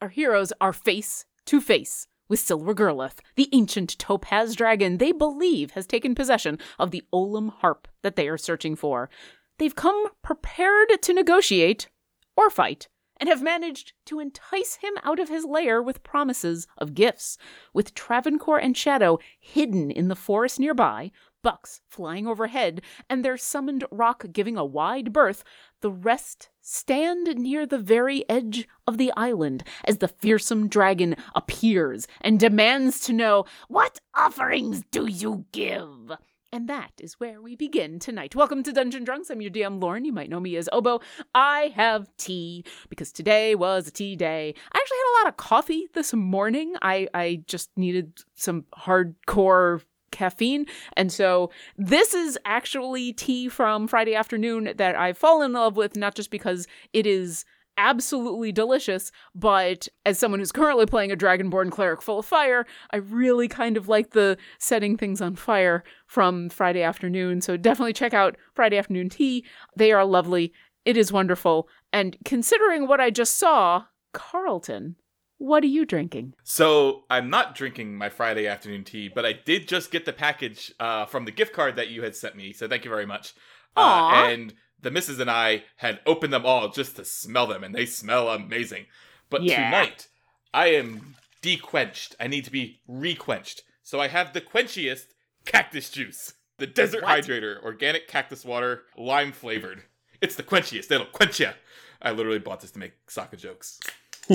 our heroes are face to face with Silver Gurlith, the ancient topaz dragon they believe has taken possession of the Ollamh harp that they are searching for. They've come prepared to negotiate or fight and have managed to entice him out of his lair with promises of gifts. With Travancore and Shadow hidden in the forest nearby, bucks flying overhead, and their summoned rock giving a wide berth, the rest stand near the very edge of the island as the fearsome dragon appears and demands to know, What offerings do you give? And that is where we begin tonight. Welcome to Dungeon Drunks. I'm your DM, Lauren. You might know me as Obo. I have tea because today was a tea day. I actually had a lot of coffee this morning. I, I just needed some hardcore caffeine. And so this is actually tea from Friday afternoon that I've fallen in love with, not just because it is absolutely delicious, but as someone who's currently playing a Dragonborn cleric full of fire, I really kind of like the setting things on fire from Friday afternoon. So definitely check out Friday afternoon tea. They are lovely. It is wonderful. And considering what I just saw, Carlton, what are you drinking? So I'm not drinking my Friday afternoon tea, but I did just get the package uh, from the gift card that you had sent me. So thank you very much. Uh, and the missus and I had opened them all just to smell them, and they smell amazing. But Yeah. tonight, I am dequenched. I need to be requenched. So I have the quenchiest cactus juice, the desert What? hydrator, organic cactus water, lime flavored. It's the quenchiest. It'll quench ya. I literally bought this to make Sokka jokes.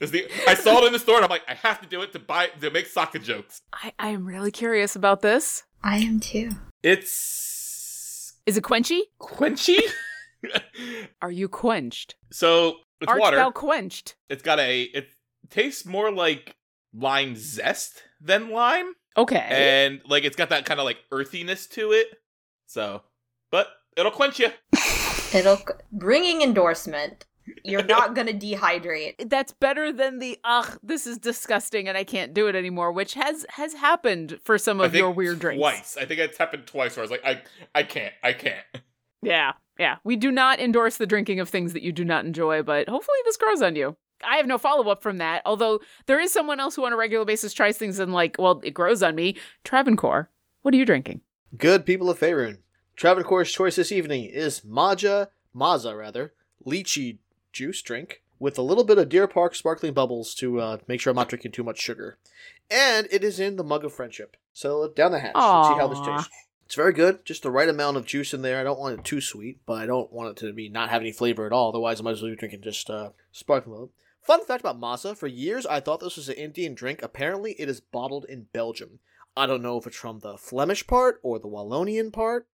It's the- I saw it in the store, and I'm like, I have to do it to buy to make Sokka jokes. I, I am really curious about this. I am too. It's Is it quenchy? quenchy. Are you quenched? so it's Art water. thou quenched? It's got a. It tastes more like lime zest than lime, Okay. and like it's got that kind of like earthiness to it. So, but it'll quench you. It'll bringing endorsement. You're not gonna dehydrate. That's better than the ugh, this is disgusting and I can't do it anymore, which has has happened for some of your weird drinks. Twice. I think it's happened twice where I was like, I, I can't, I can't. Yeah, yeah. We do not endorse the drinking of things that you do not enjoy, but hopefully this grows on you. I have no follow up from that, although there is someone else who on a regular basis tries things and like, well, it grows on me. Travancore, what are you drinking? Good people of Faerun. Travancore's choice this evening is Maja, Maaza rather, lychee juice drink with a little bit of Deer Park sparkling bubbles to uh, make sure I'm not drinking too much sugar. And it is in the mug of friendship. So down the hatch. Let's see how this tastes. It's very good. Just the right amount of juice in there. I don't want it too sweet, but I don't want it to be not have any flavor at all. Otherwise, I might as well be drinking just uh, sparkling bubble. Fun fact about Maaza: For years, I thought this was an Indian drink. Apparently, it is bottled in Belgium. I don't know if it's from the Flemish part or the Wallonian part,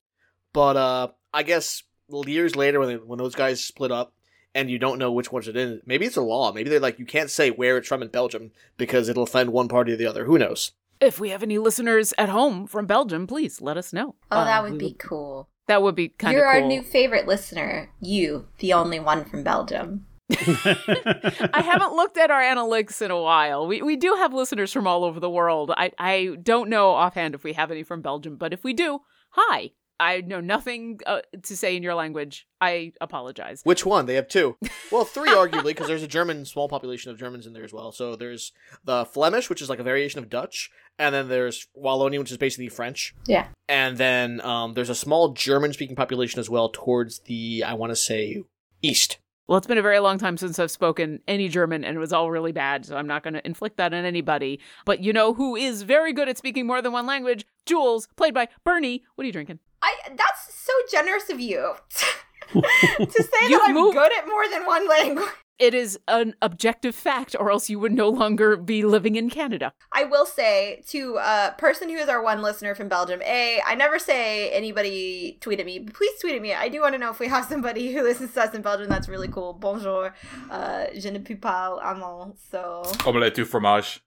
but uh, I guess years later, when they, when those guys split up, and you don't know which ones it is, maybe it's a law. Maybe they're like you can't say where it's from in Belgium because it'll offend one party or the other. Who knows? If we have any listeners at home from Belgium, please let us know. Oh, Uh, that we would be cool. That would be kind of You're cool. our new favorite listener. You, the only one from Belgium. I haven't looked at our analytics in a while. We we do have listeners from all over the world. I I don't know offhand if we have any from Belgium, but if we do, hi. I know nothing uh, to say in your language. I apologize. Which one? They have two. Well, three arguably because there's a German small population of Germans in there as well. So there's the Flemish, which is like a variation of Dutch, and then there's Wallonian, which is basically French. Yeah. And then um, there's a small German-speaking population as well towards the I want to say east. Well, it's been a very long time since I've spoken any German, and it was all really bad, so I'm not going to inflict that on anybody. But you know who is very good at speaking more than one language? Jules, played by Bernie. What are you drinking? I that's so generous of you to say that I'm moved- good at more than one language. It is an objective fact, or else you would no longer be living in Canada. I will say to a person who is our one listener from Belgium, A, I never say anybody tweet at me, but please tweet at me. I do want to know if we have somebody who listens to us in Belgium. That's really cool. Bonjour. Uh, je ne peux pas allemand, so. Omelette du fromage.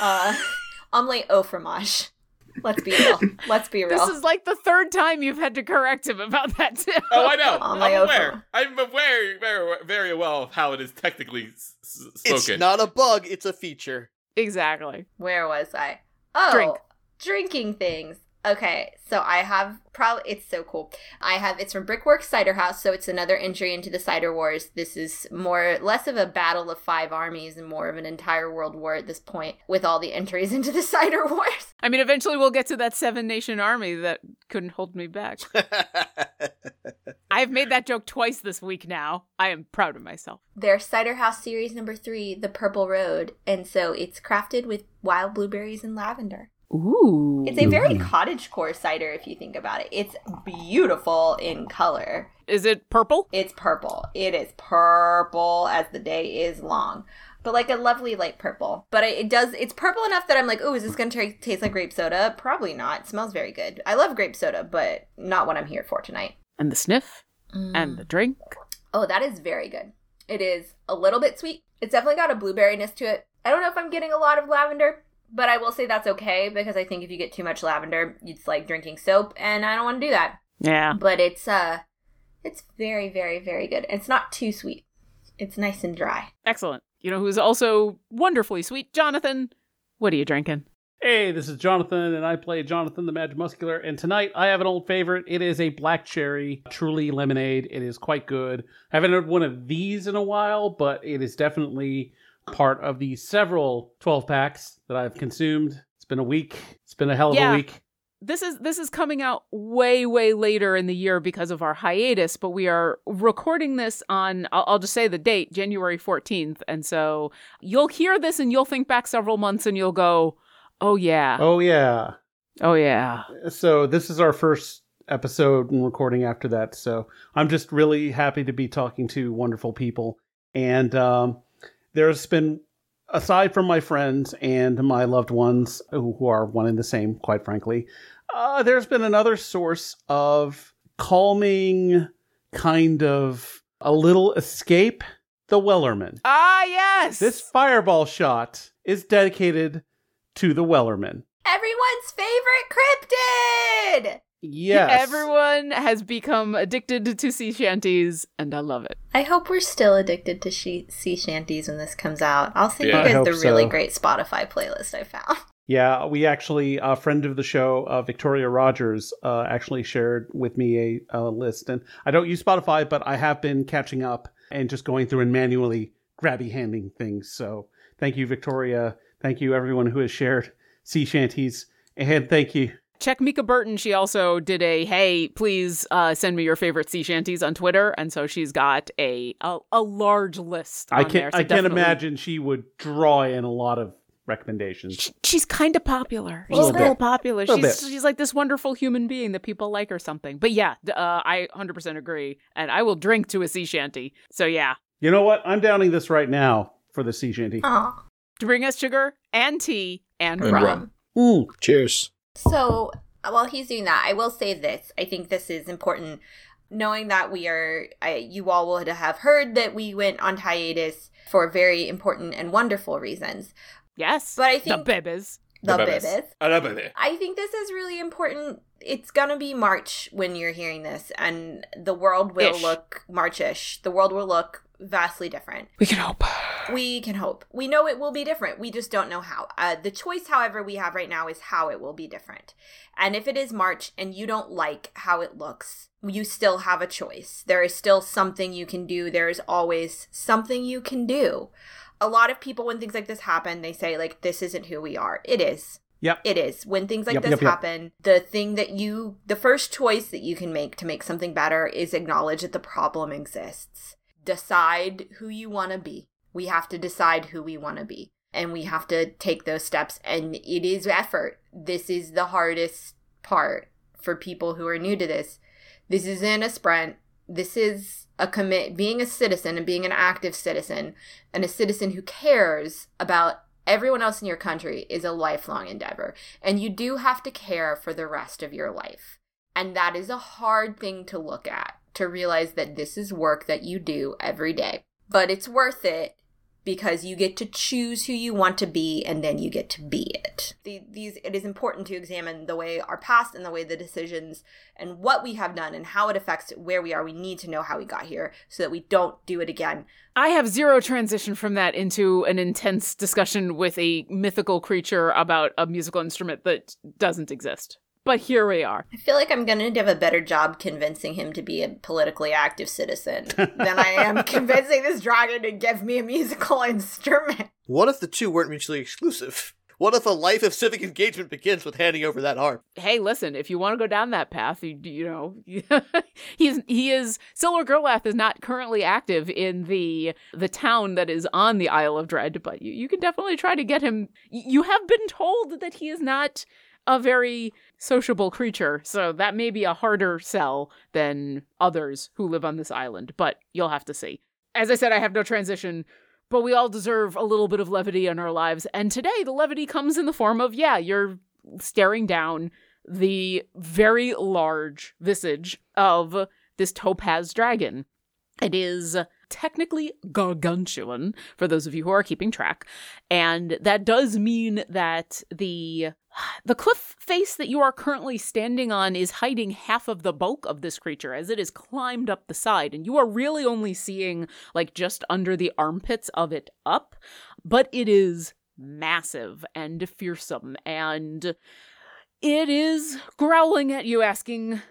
Uh, omelette au fromage. Let's be real. Let's be real. This is like the third time you've had to correct him about that, too. Oh, I know. On I'm my own aware. I'm aware very, very well of how it is technically s- s- It's not a bug, it's a feature. exactly. Where was I? Oh, Drink. drinking things. Okay, so I have probably it's so cool. I have it's from Brickworks Cider House, so it's another entry into the cider wars. This is more less of a battle of five armies and more of an entire world war at this point, with all the entries into the cider wars. I mean, eventually we'll get to that seven nation army that couldn't hold me back. I've made that joke twice this week now. I am proud of myself. Their Cider House series number three, The Purple Road, and so it's crafted with wild blueberries and lavender. Ooh. It's a very cottage core cider if you think about it. It's beautiful in color. Is it purple? It's purple. It is purple as the day is long. But like a lovely light purple. But it it does, it's purple enough that I'm like, oh, is this going to taste like grape soda? Probably not. It smells very good. I love grape soda, but not what I'm here for tonight. And the sniff? And mm. the drink? Oh, that is very good. It is a little bit sweet. It's definitely got a blueberryness to it. I don't know if I'm getting a lot of lavender, but I will say that's okay because I think if you get too much lavender, it's like drinking soap, and I don't want to do that. Yeah. But it's uh, it's very, very, very good. It's not too sweet. It's nice and dry. Excellent. You know who's also wonderfully sweet? Jonathan. What are you drinking? Hey, this is Jonathan, and I play Jonathan the Magimuscular. And tonight I have an old favorite. It is a black cherry, truly lemonade. It is quite good. I haven't had one of these in a while, but it is definitely part of the several 12 packs that I've consumed. It's been a week. It's been a hell of Yeah. a week. This is this is coming out way way later in the year because of our hiatus, but we are recording this on I'll, I'll just say the date, January 14th. And so you'll hear this and you'll think back several months and you'll go, "Oh yeah. Oh, yeah. Oh yeah." So this is our first episode and recording after that. So I'm just really happy to be talking to wonderful people. And um, there's been, aside from my friends and my loved ones who, who are one and the same, quite frankly, uh, there's been another source of calming, kind of a little escape. The Wellerman. Ah, yes. This fireball shot is dedicated to the Wellerman. Everyone's favorite cryptid. Yes. Everyone has become addicted to sea shanties, and I love it. I hope we're still addicted to she- sea shanties when this comes out. I'll send Yeah. you guys hope the really so. great Spotify playlist I found. Yeah, we actually, a friend of the show, uh, Victoria Rogers, uh, actually shared with me a, a list. And I don't use Spotify, but I have been catching up and just going through and manually grabby handing things. So thank you, Victoria. Thank you, everyone who has shared sea shanties. And thank you. Check Mica Burton. She also did a hey, please uh, send me your favorite sea shanties on Twitter, and so she's got a a, a large list. I on can there, so I can't imagine she would draw in a lot of recommendations. She- She's kind of popular. She's Little a little bit. popular. Little She's bit. she's like this wonderful human being that people like or something. But yeah, uh, I 100% agree, and I will drink to a sea shanty. So yeah, You know what? I'm downing this right now for the sea shanty. Aw. to bring us sugar and tea and, And rum. rum. Mm, cheers. So while he's doing that, I will say this. I think this is important. Knowing that we are, I, you all would have heard that we went on hiatus for very important and wonderful reasons. Yes, But I the think bebes. the bebes. bibis. I love it. I think this is really important. It's gonna be March when you're hearing this, and the world will Ish. look Marchish. The world will look vastly different. We can hope. We can hope. We know it will be different. We just don't know how. Uh, the choice, however, we have right now is how it will be different. And if it is March and you don't like how it looks, you still have a choice. There is still something you can do. There is always something you can do. A lot of people, when things like this happen, they say, like, this isn't who we are. It is. Yep. It is. When things like Yep, this yep, yep. happen, the thing that you, the first choice that you can make to make something better is acknowledge that the problem exists. Decide who you want to be. We have to decide who we want to be. And we have to take those steps. And it is effort. This is the hardest part for people who are new to this. This isn't a sprint. This is a commit being a citizen and being an active citizen and a citizen who cares about everyone else in your country is a lifelong endeavor. And you do have to care for the rest of your life. And that is a hard thing to look at, to realize that this is work that you do every day. But it's worth it because you get to choose who you want to be and then you get to be it. The, these it is important to examine the way our past and the way the decisions and what we have done and how it affects where we are. We need to know how we got here so that we don't do it again. I have zero transition from that into an intense discussion with a mythical creature about a musical instrument that doesn't exist. But here we are. I feel like I'm going to have a better job convincing him to be a politically active citizen than I am convincing this dragon to give me a musical instrument. What if the two weren't mutually exclusive? What if a life of civic engagement begins with handing over that harp? Hey, listen, if you want to go down that path, you, you know, he's he is Silver Gerlath is not currently active in the the town that is on the Isle of Dread, but you, you can definitely try to get him. You have been told that he is not a very sociable creature, so that may be a harder sell than others who live on this island, but you'll have to see. As I said, I have no transition, but we all deserve a little bit of levity in our lives, and today the levity comes in the form of yeah, you're staring down the very large visage of this topaz dragon. It is technically gargantuan for those of you who are keeping track. And that does mean that the the cliff face that you are currently standing on is hiding half of the bulk of this creature as it has climbed up the side. And you are really only seeing like just under the armpits of it up but it is massive and fearsome. And it is growling at you asking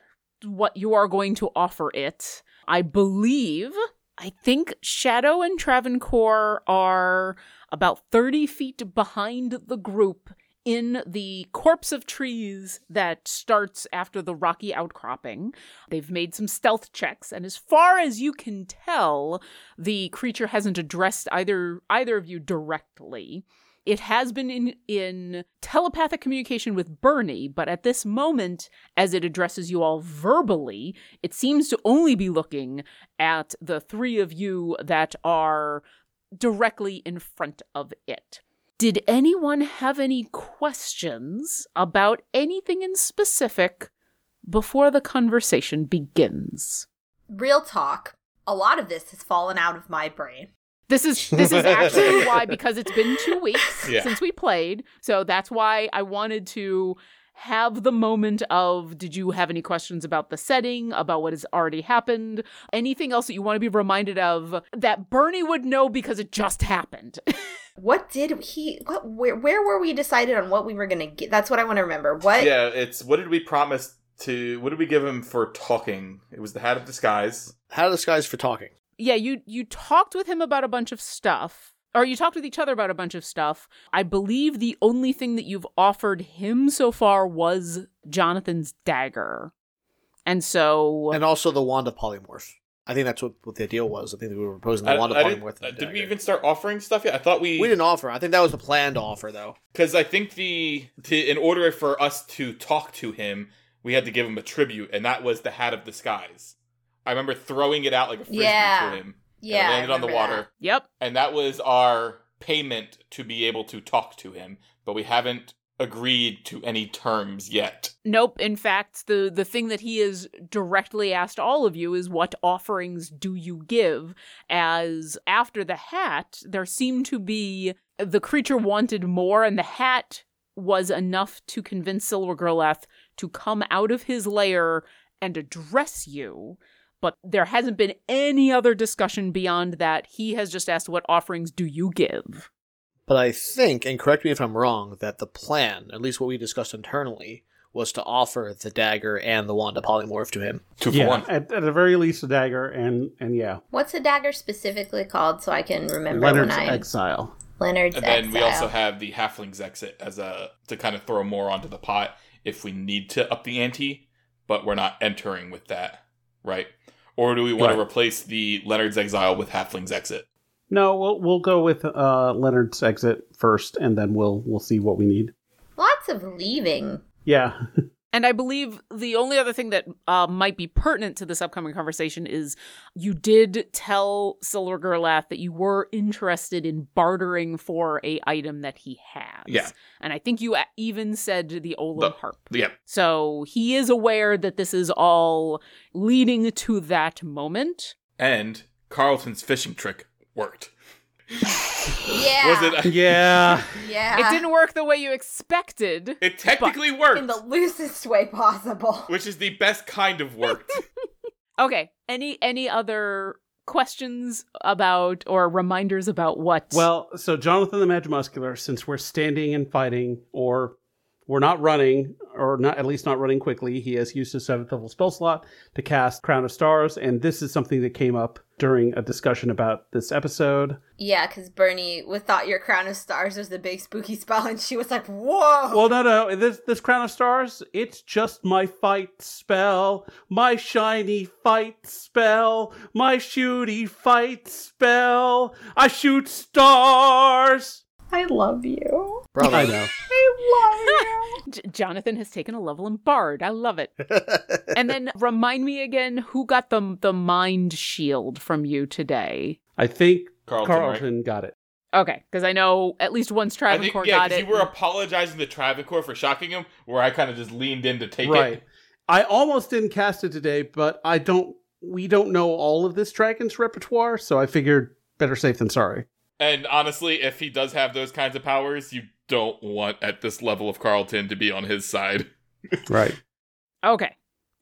what you are going to offer it. I believe, I think Shadow and Travancore are about 30 feet behind the group in the corpse of trees that starts after the rocky outcropping. They've made some stealth checks, and as far as you can tell, the creature hasn't addressed either either of you directly. It has been in, in telepathic communication with Bernie, but at this moment, as it addresses you all verbally, it seems to only be looking at the three of you that are directly in front of it. Did anyone have any questions about anything in specific before the conversation begins? Real talk. A lot of this has fallen out of my brain. This is this is actually why because it's been two weeks yeah. since we played, so that's why I wanted to have the moment of did you have any questions about the setting, about what has already happened, anything else that you want to be reminded of that Bernie would know because it just happened. what did he what where, where were we decided on what we were going to get? That's what I want to remember. What Yeah, it's what did we promise to what did we give him for talking? It was the hat of disguise. Hat of disguise for talking yeah, you you talked with him about a bunch of stuff. Or you talked with each other about a bunch of stuff. I believe the only thing that you've offered him so far was Jonathan's dagger. And so And also the wand of polymorph. I think that's what, what the deal was. I think we were proposing the I, Wanda I polymorph. Did, did we even start offering stuff yet? I thought we we didn't offer. I think that was the plan to offer though. Because I think the to, in order for us to talk to him, we had to give him a tribute, and that was the hat of disguise. I remember throwing it out like a frisbee yeah. to him. Yeah, it landed on the water. That. Yep. And that was our payment to be able to talk to him, but we haven't agreed to any terms yet. Nope. In fact, the the thing that he has directly asked all of you is what offerings do you give? As after the hat, there seemed to be the creature wanted more, and the hat was enough to convince Silver Gerlath to come out of his lair and address you but there hasn't been any other discussion beyond that. He has just asked, What offerings do you give? But I think, and correct me if I'm wrong, that the plan, at least what we discussed internally, was to offer the dagger and the wand of polymorph to him. Two for yeah, one. At, at the very least, the dagger and and yeah. What's the dagger specifically called, so I can remember Leonard's when I exile. Leonard's and then exile. we also have the halfling's exit as a to kind of throw more onto the pot if we need to up the ante, but we're not entering with that, right? Or do we want right. to replace the Leonard's Exile with Halfling's Exit? No, we'll we'll go with uh, Leonard's Exit first, and then we'll we'll see what we need. Lots of leaving. Yeah. And I believe the only other thing that uh, might be pertinent to this upcoming conversation is you did tell Silver Gerlath that you were interested in bartering for a item that he has. Yeah. And I think you even said the The- harp. Yeah. So he is aware that this is all leading to that moment. And Carlton's fishing trick worked. Yeah. Was it? Uh, yeah. Yeah. It didn't work the way you expected. It technically worked, in the loosest way possible. which is the best kind of worked. Okay. Any any other questions about or reminders about what Well, so Jonathan the Magimuscular, since we're standing and fighting, or we're not running, or not at least not running quickly, he has used his seventh level spell slot to cast Crown of Stars, and this is something that came up during a discussion about this episode. Yeah, because Bernie was thought your crown of stars was the big spooky spell, and she was like, "Whoa!" Well, no, no, this this Crown of Stars, it's just my fight spell, my shiny fight spell, my shooty fight spell. I shoot stars. I love you. Bravo. I know. I love J- Jonathan has taken a level in Bard. I love it. and then remind me again who got the the mind shield from you today. I think Carlton, Carlton, right? got it. Okay, because I know at least once I Travancore think yeah, got 'cause it. you were apologizing to Travancore for shocking him, where I kind of just leaned in to take right. it. I almost didn't cast it today, but I don't. We don't know all of this dragon's repertoire, so I figured better safe than sorry. And honestly, if he does have those kinds of powers, you don't want at this level of Carlton to be on his side. Right. Okay.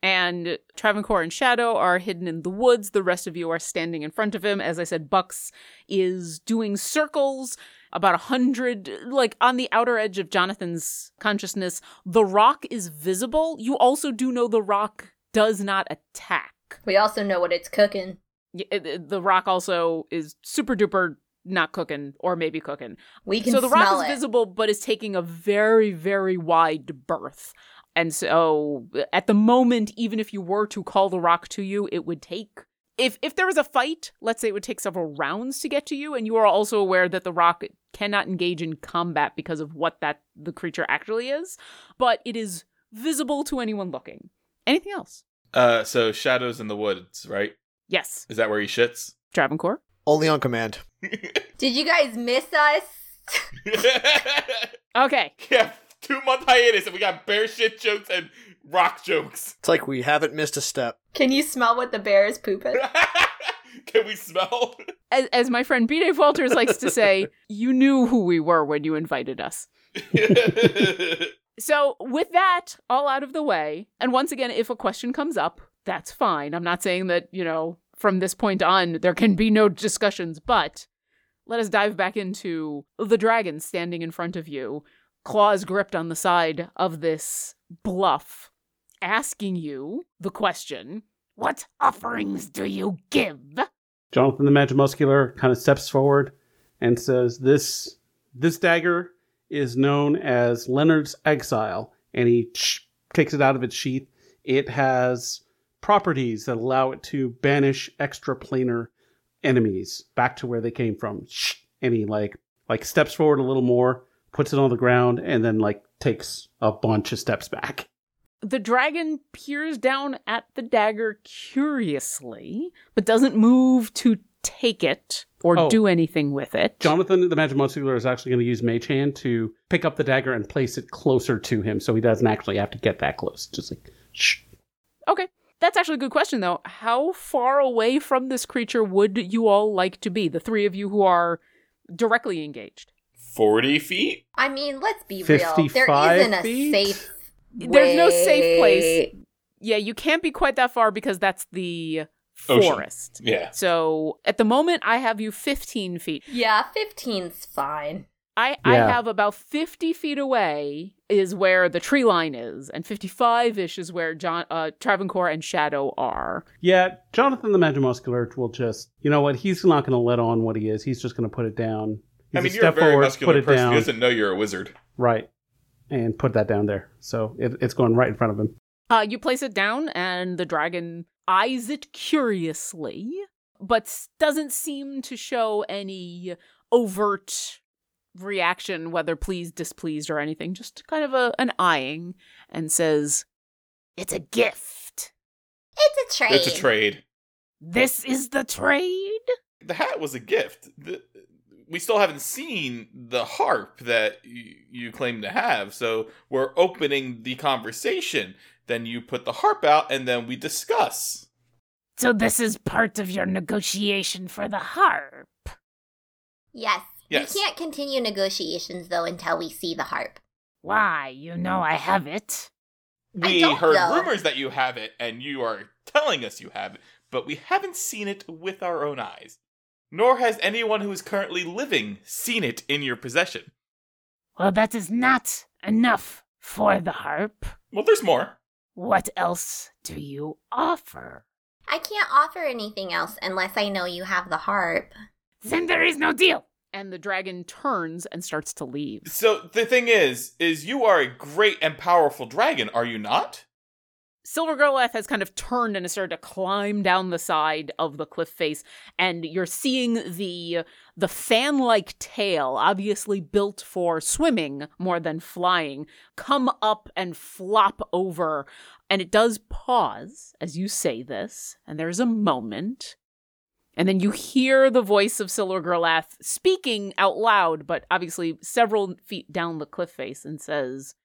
And Travancore and Shadow are hidden in the woods. The rest of you are standing in front of him. As I said, Bucks is doing circles about a hundred, like on the outer edge of Jonathan's consciousness. The rock is visible. You also do know the rock does not attack. We also know what it's cooking. Y- uh, it- it- The rock also is super duper not cooking, or maybe cooking. We can so the smell rock is it. visible but is taking a very very wide berth and so at the moment even if you were to call the rock to you it would take if if there was a fight let's say it would take several rounds to get to you and you are also aware that the rock cannot engage in combat because of what that the creature actually is but it is visible to anyone looking anything else Uh, so shadows in the woods, right? yes Is that where he shits? Travancore Only on command. Did you guys miss us? okay yeah, two month hiatus, and we got bear shit jokes and rock jokes. It's like we haven't missed a step. Can you smell what the bear is pooping? Can we smell? as, as my friend B. Dave Walters likes to say, you knew who we were when you invited us. So, with that all out of the way, and once again, if a question comes up, that's fine. I'm not saying that, you know, from this point on, there can be no discussions, but let us dive back into the dragon standing in front of you, claws gripped on the side of this bluff, asking you the question What offerings do you give? Jonathan the Magimuscular kind of steps forward and says, "This this dagger is known as Leonard's Exile," and he takes it out of its sheath. It has properties that allow it to banish extraplanar enemies back to where they came from. And he like like steps forward a little more, puts it on the ground, and then like takes a bunch of steps back. The dragon peers down at the dagger curiously, but doesn't move to take it or Oh. do anything with it. Jonathan the Magimuscular is actually going to use Mage Hand to pick up the dagger and place it closer to him, so he doesn't actually have to get that close. Just like shh. Okay. That's actually a good question, though. How far away from this creature would you all like to be? The three of you who are directly engaged. 40 feet? I mean, let's be real. There 55 isn't a feet? safe. There's no safe place. Yeah, you can't be quite that far because that's the Ocean. forest. Yeah. So at the moment, I have you 15 feet. Yeah, 15's fine. I, I have about 50 feet away is where the tree line is, and 55 ish is where John, uh, Travancore and Shadow are. Yeah, Jonathan the Magimuscular will just, you know what? He's not going to let on what he is. He's just going to put it down. He's I mean, a you're a very forward, muscular put it person down, who doesn't know you're a wizard. right, and put that down there. So it, it's going right in front of him. Uh, you place it down, and the dragon eyes it curiously, but doesn't seem to show any overt reaction, whether pleased, displeased, or anything. Just kind of a, an eyeing, and says, It's a gift. It's a trade. It's a trade. This is the trade? The hat was a gift. The, we still haven't seen the harp that y- you claim to have, so we're opening the conversation. Then you put the harp out, and then we discuss. So this is part of your negotiation for the harp. Yes. Yes. We can't continue negotiations though until we see the harp. Why? You know I have it. I We don't heard know. rumors that you have it, and you are telling us you have it, but we haven't seen it with our own eyes. Nor has anyone who is currently living seen it in your possession. Well, that is not enough for the harp. Well, there's more. What else do you offer? I can't offer anything else unless I know you have the harp. Then there is no deal. And the dragon turns and starts to leave. So the thing is, is you are a great and powerful dragon, are you not? Silver Girleth has kind of turned and has started to climb down the side of the cliff face, and you're seeing the the fan-like tail, obviously built for swimming more than flying, come up and flop over. And it does pause as you say this, and there's a moment. And then you hear the voice of Silver Girlath speaking out loud, but obviously several feet down the cliff face, and says,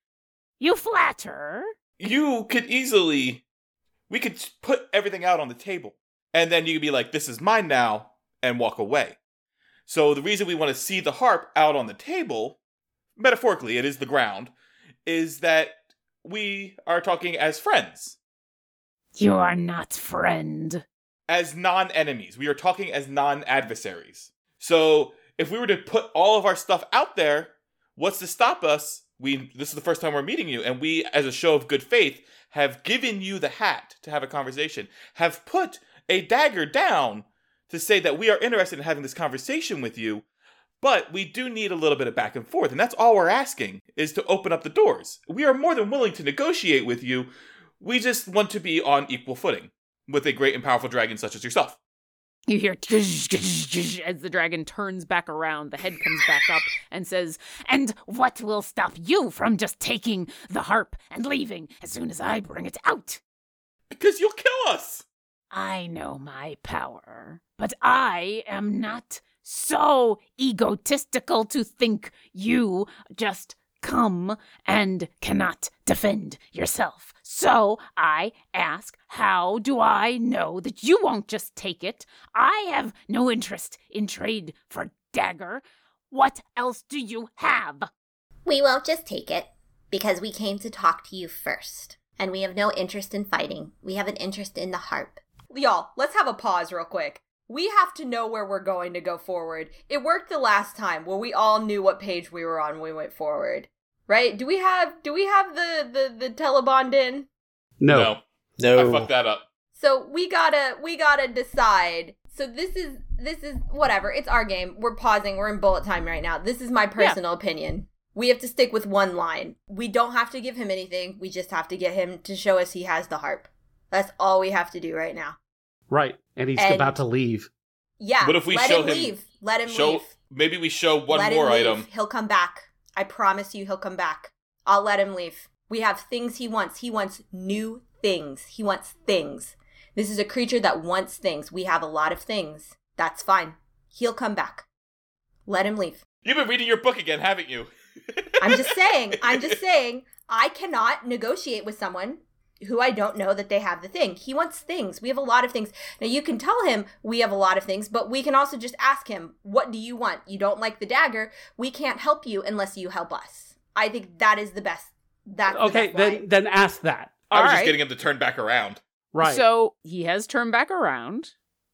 You flatter. You could easily, we could put everything out on the table, and then you could be like, "This is mine now," and walk away. So the reason we want to see the harp out on the table, metaphorically, it is the ground, is that we are talking as friends, You are not friend. As non-enemies. We are talking as non-adversaries. So if we were to put all of our stuff out there, what's to stop us? We this is the first time we're meeting you, and we, as a show of good faith, have given you the hat to have a conversation, have put a dagger down to say that we are interested in having this conversation with you, but we do need a little bit of back and forth, and that's all we're asking is to open up the doors. We are more than willing to negotiate with you. We just want to be on equal footing with a great and powerful dragon such as yourself. You hear tsh, tsh, tsh, as the dragon turns back around, the head comes back up and says, And what will stop you from just taking the harp and leaving as soon as I bring it out? Because you'll kill us! I know my power, but I am not so egotistical to think you just come and cannot defend yourself. So I ask, how do I know that you won't just take it? I have no interest in trade for dagger. What else do you have? We won't just take it because we came to talk to you first. And we have no interest in fighting. We have an interest in the harp. Y'all, let's have a pause real quick. We have to know where we're going to go forward. It worked the last time where we all knew what page we were on when we went forward. Right? Do we have do we have the the the telebond in? No. No. I fucked that up. So we gotta we gotta decide. So this is this is whatever. It's our game. We're pausing. We're in bullet time right now. This is my personal opinion. We have to stick with one line. We don't have to give him anything. We just have to get him to show us he has the harp. That's all we have to do right now. Right. And he's And- about to leave. Yeah. What if we let show him him- leave? Let him Show leave. maybe we show one let more him leave. item. He'll come back. I promise you he'll come back. I'll let him leave. We have things he wants. He wants new things. He wants things. This is a creature that wants things. We have a lot of things. That's fine. He'll come back. Let him leave. You've been reading your book again, haven't you? I'm just saying, I'm just saying, I cannot negotiate with someone who I don't know that they have the thing. He wants things. We have a lot of things. Now you can tell him we have a lot of things, but we can also just ask him, "What do you want? You don't like the dagger? We can't help you unless you help us." I think that is the best. That's the Okay, best then line. then ask that. I was All just getting him to turn back around. Right. So he has turned back around.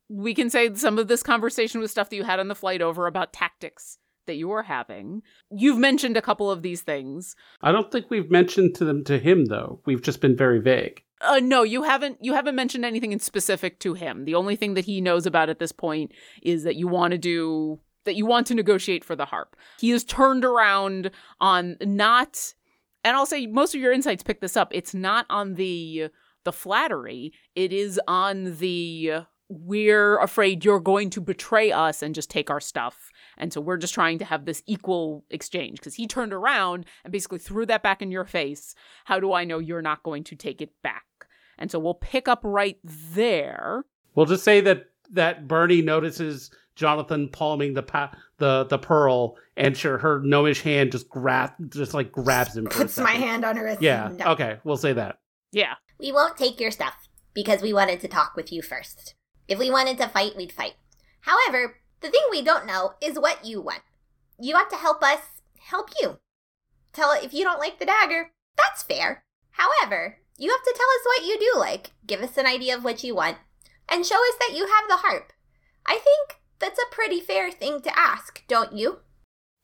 We can say some of this conversation was stuff that you had on the flight over about tactics that you're having. You've mentioned a couple of these things. I don't think we've mentioned to them to him though. We've just been very vague. Uh, no, you haven't. You haven't mentioned anything in specific to him. The only thing that he knows about at this point is that you want to do that. You want to negotiate for the harp. He has turned around on not, and I'll say most of your insights pick this up. It's not on the the flattery. It is on the we're afraid you're going to betray us and just take our stuff. And so we're just trying to have this equal exchange because he turned around and basically threw that back in your face. How do I know you're not going to take it back? And so we'll pick up right there. We'll just say that that Bernie notices Jonathan palming the pa- the the pearl, and sure, her gnomish hand just grab just like grabs him. Puts my hand on her wrist. Yeah. No. Okay. We'll say that. Yeah. We won't take your stuff because we wanted to talk with you first. If we wanted to fight, we'd fight. However, the thing we don't know is what you want. You want to help us help you. Tell if you don't like the dagger, that's fair. However, you have to tell us what you do like. Give us an idea of what you want and show us that you have the harp. I think that's a pretty fair thing to ask, don't you?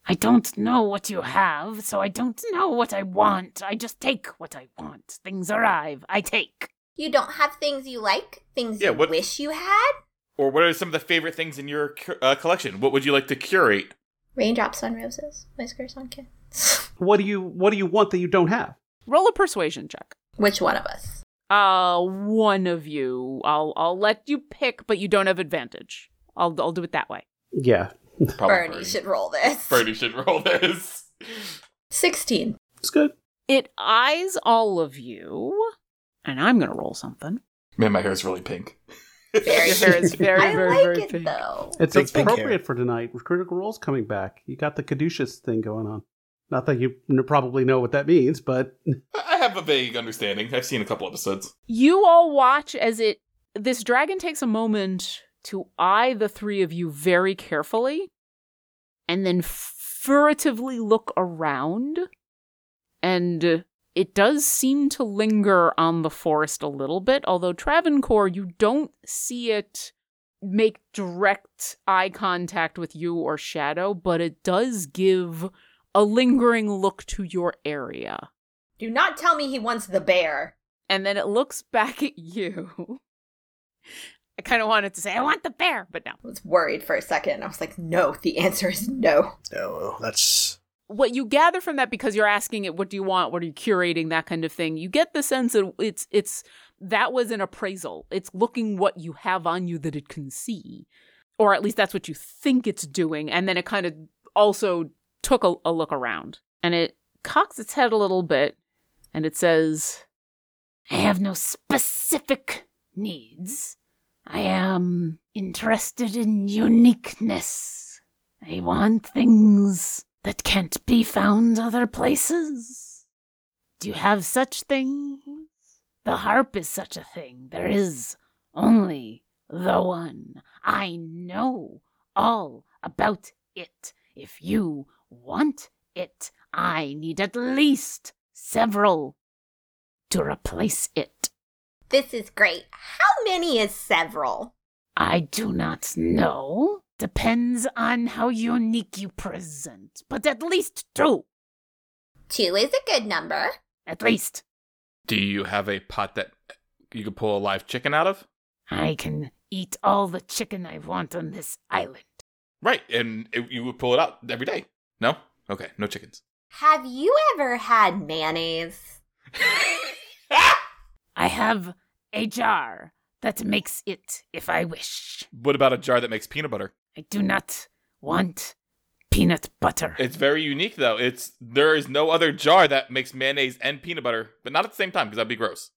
I don't know what you have, so I don't know what I want. I just take what I want. Things arrive, I take. You don't have things you like, things Yeah, you what- wish you had? Or what are some of the favorite things in your uh, collection? What would you like to curate? Raindrops on roses, whiskers on kids. What do you What do you want that you don't have? Roll a persuasion check. Which one of us? Uh, one of you. I'll I'll let you pick, but you don't have advantage. I'll I'll do it that way. Yeah. Probably Bernie should roll this. Bernie should roll this. 16. It's good. It eyes all of you, and I'm gonna roll something. Man, my hair's really pink. Very Your hair is very I very like very it pink. though. It's Big pink appropriate hair. for tonight. with Critical Role's coming back. You got the caduceus thing going on. Not that you probably know what that means, but I have a vague understanding. I've seen a couple episodes. You all watch as it this dragon takes a moment to eye the three of you very carefully and then furtively look around and it does seem to linger on the forest a little bit although Travancore you don't see it make direct eye contact with you or Shadow but it does give a lingering look to your area Do not tell me he wants the bear. and then it looks back at you. I kind of wanted to say, I want the bear, but no. I was worried for a second. I was like, no, the answer is no. No, that's What you gather from that, because you're asking it, what do you want? What are you curating? That kind of thing. You get the sense that it's, it's, that was an appraisal. It's looking what you have on you that it can see. Or at least that's what you think it's doing. And then it kind of also took a, a look around. And it cocks its head a little bit and it says, I have no specific needs. I am interested in uniqueness. I want things that can't be found other places. Do you have such things? The harp is such a thing. There is only the one. I know all about it. If you want it, I need at least several to replace it. This is great. How many is several? I do not know. Depends on how unique you present, but at least two. Two is a good number. At least. Do you have a pot that you could pull a live chicken out of? I can eat all the chicken I want on this island. Right, and it, you would pull it out every day. No? Okay, no chickens. Have you ever had mayonnaise? I have a jar that makes it if I wish. what about a jar that makes peanut butter? I do not want peanut butter. It's very unique though. It's there is no other jar that makes mayonnaise and peanut butter, but not at the same time because that'd be gross.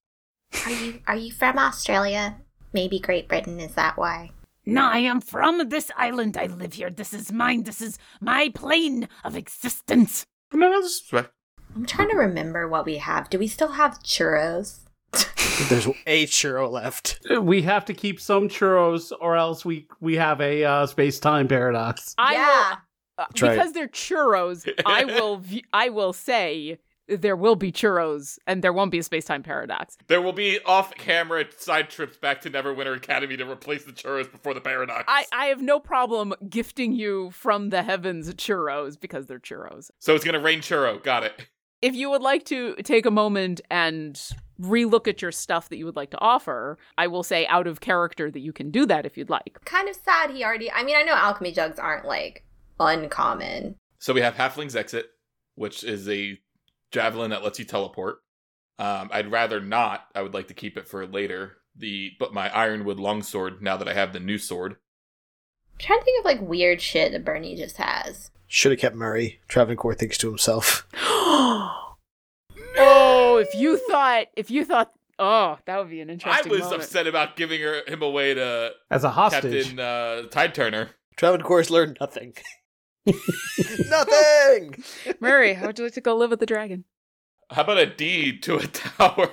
Are you are you from Australia? Maybe Great Britain, is that why? No, I am from this island. I live here. This is mine. This is my plane of existence. No, no, this is right. I'm trying to remember what we have. Do we still have churros? There's a churro left. we have to keep some churros, or else we we have a uh, space time paradox. I yeah. will, uh, That's right. because they're churros. I will. v- I will say there will be churros, and there won't be a space time paradox. There will be off-camera side trips back to Neverwinter Academy to replace the churros before the paradox. I, I have no problem gifting you from the heavens churros because they're churros. so it's gonna rain churro. Got it. If you would like to take a moment and relook at your stuff that you would like to offer, I will say out of character that you can do that if you'd like. Kind of sad he already. I mean, I know alchemy jugs aren't like uncommon. So we have Halfling's Exit, which is a javelin that lets you teleport. Um, I'd rather not. I would like to keep it for later. the but my ironwood longsword now that I have the new sword. I'm trying to think of like weird shit that Bernie just has. Should have kept Murray. Travancore thinks to himself. oh, if you thought, if you thought, oh, that would be an interesting. I was moment. upset about giving her, him away to As a hostage. Captain uh, Tide Turner. Travancore's learned nothing. nothing! Murray, how would you like to go live with the dragon? How about a deed to a tower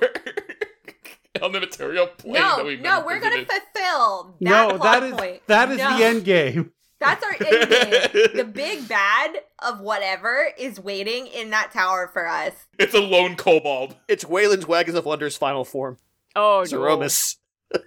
on the material plane that No, we've No, we're gonna fulfill that no, plot that is point. that is No. the end game. That's our end game. the big bad of whatever is waiting in that tower for us. It's a lone kobold. It's Wayland's Wagons of Wonder's final form. Oh, no. Zeromus.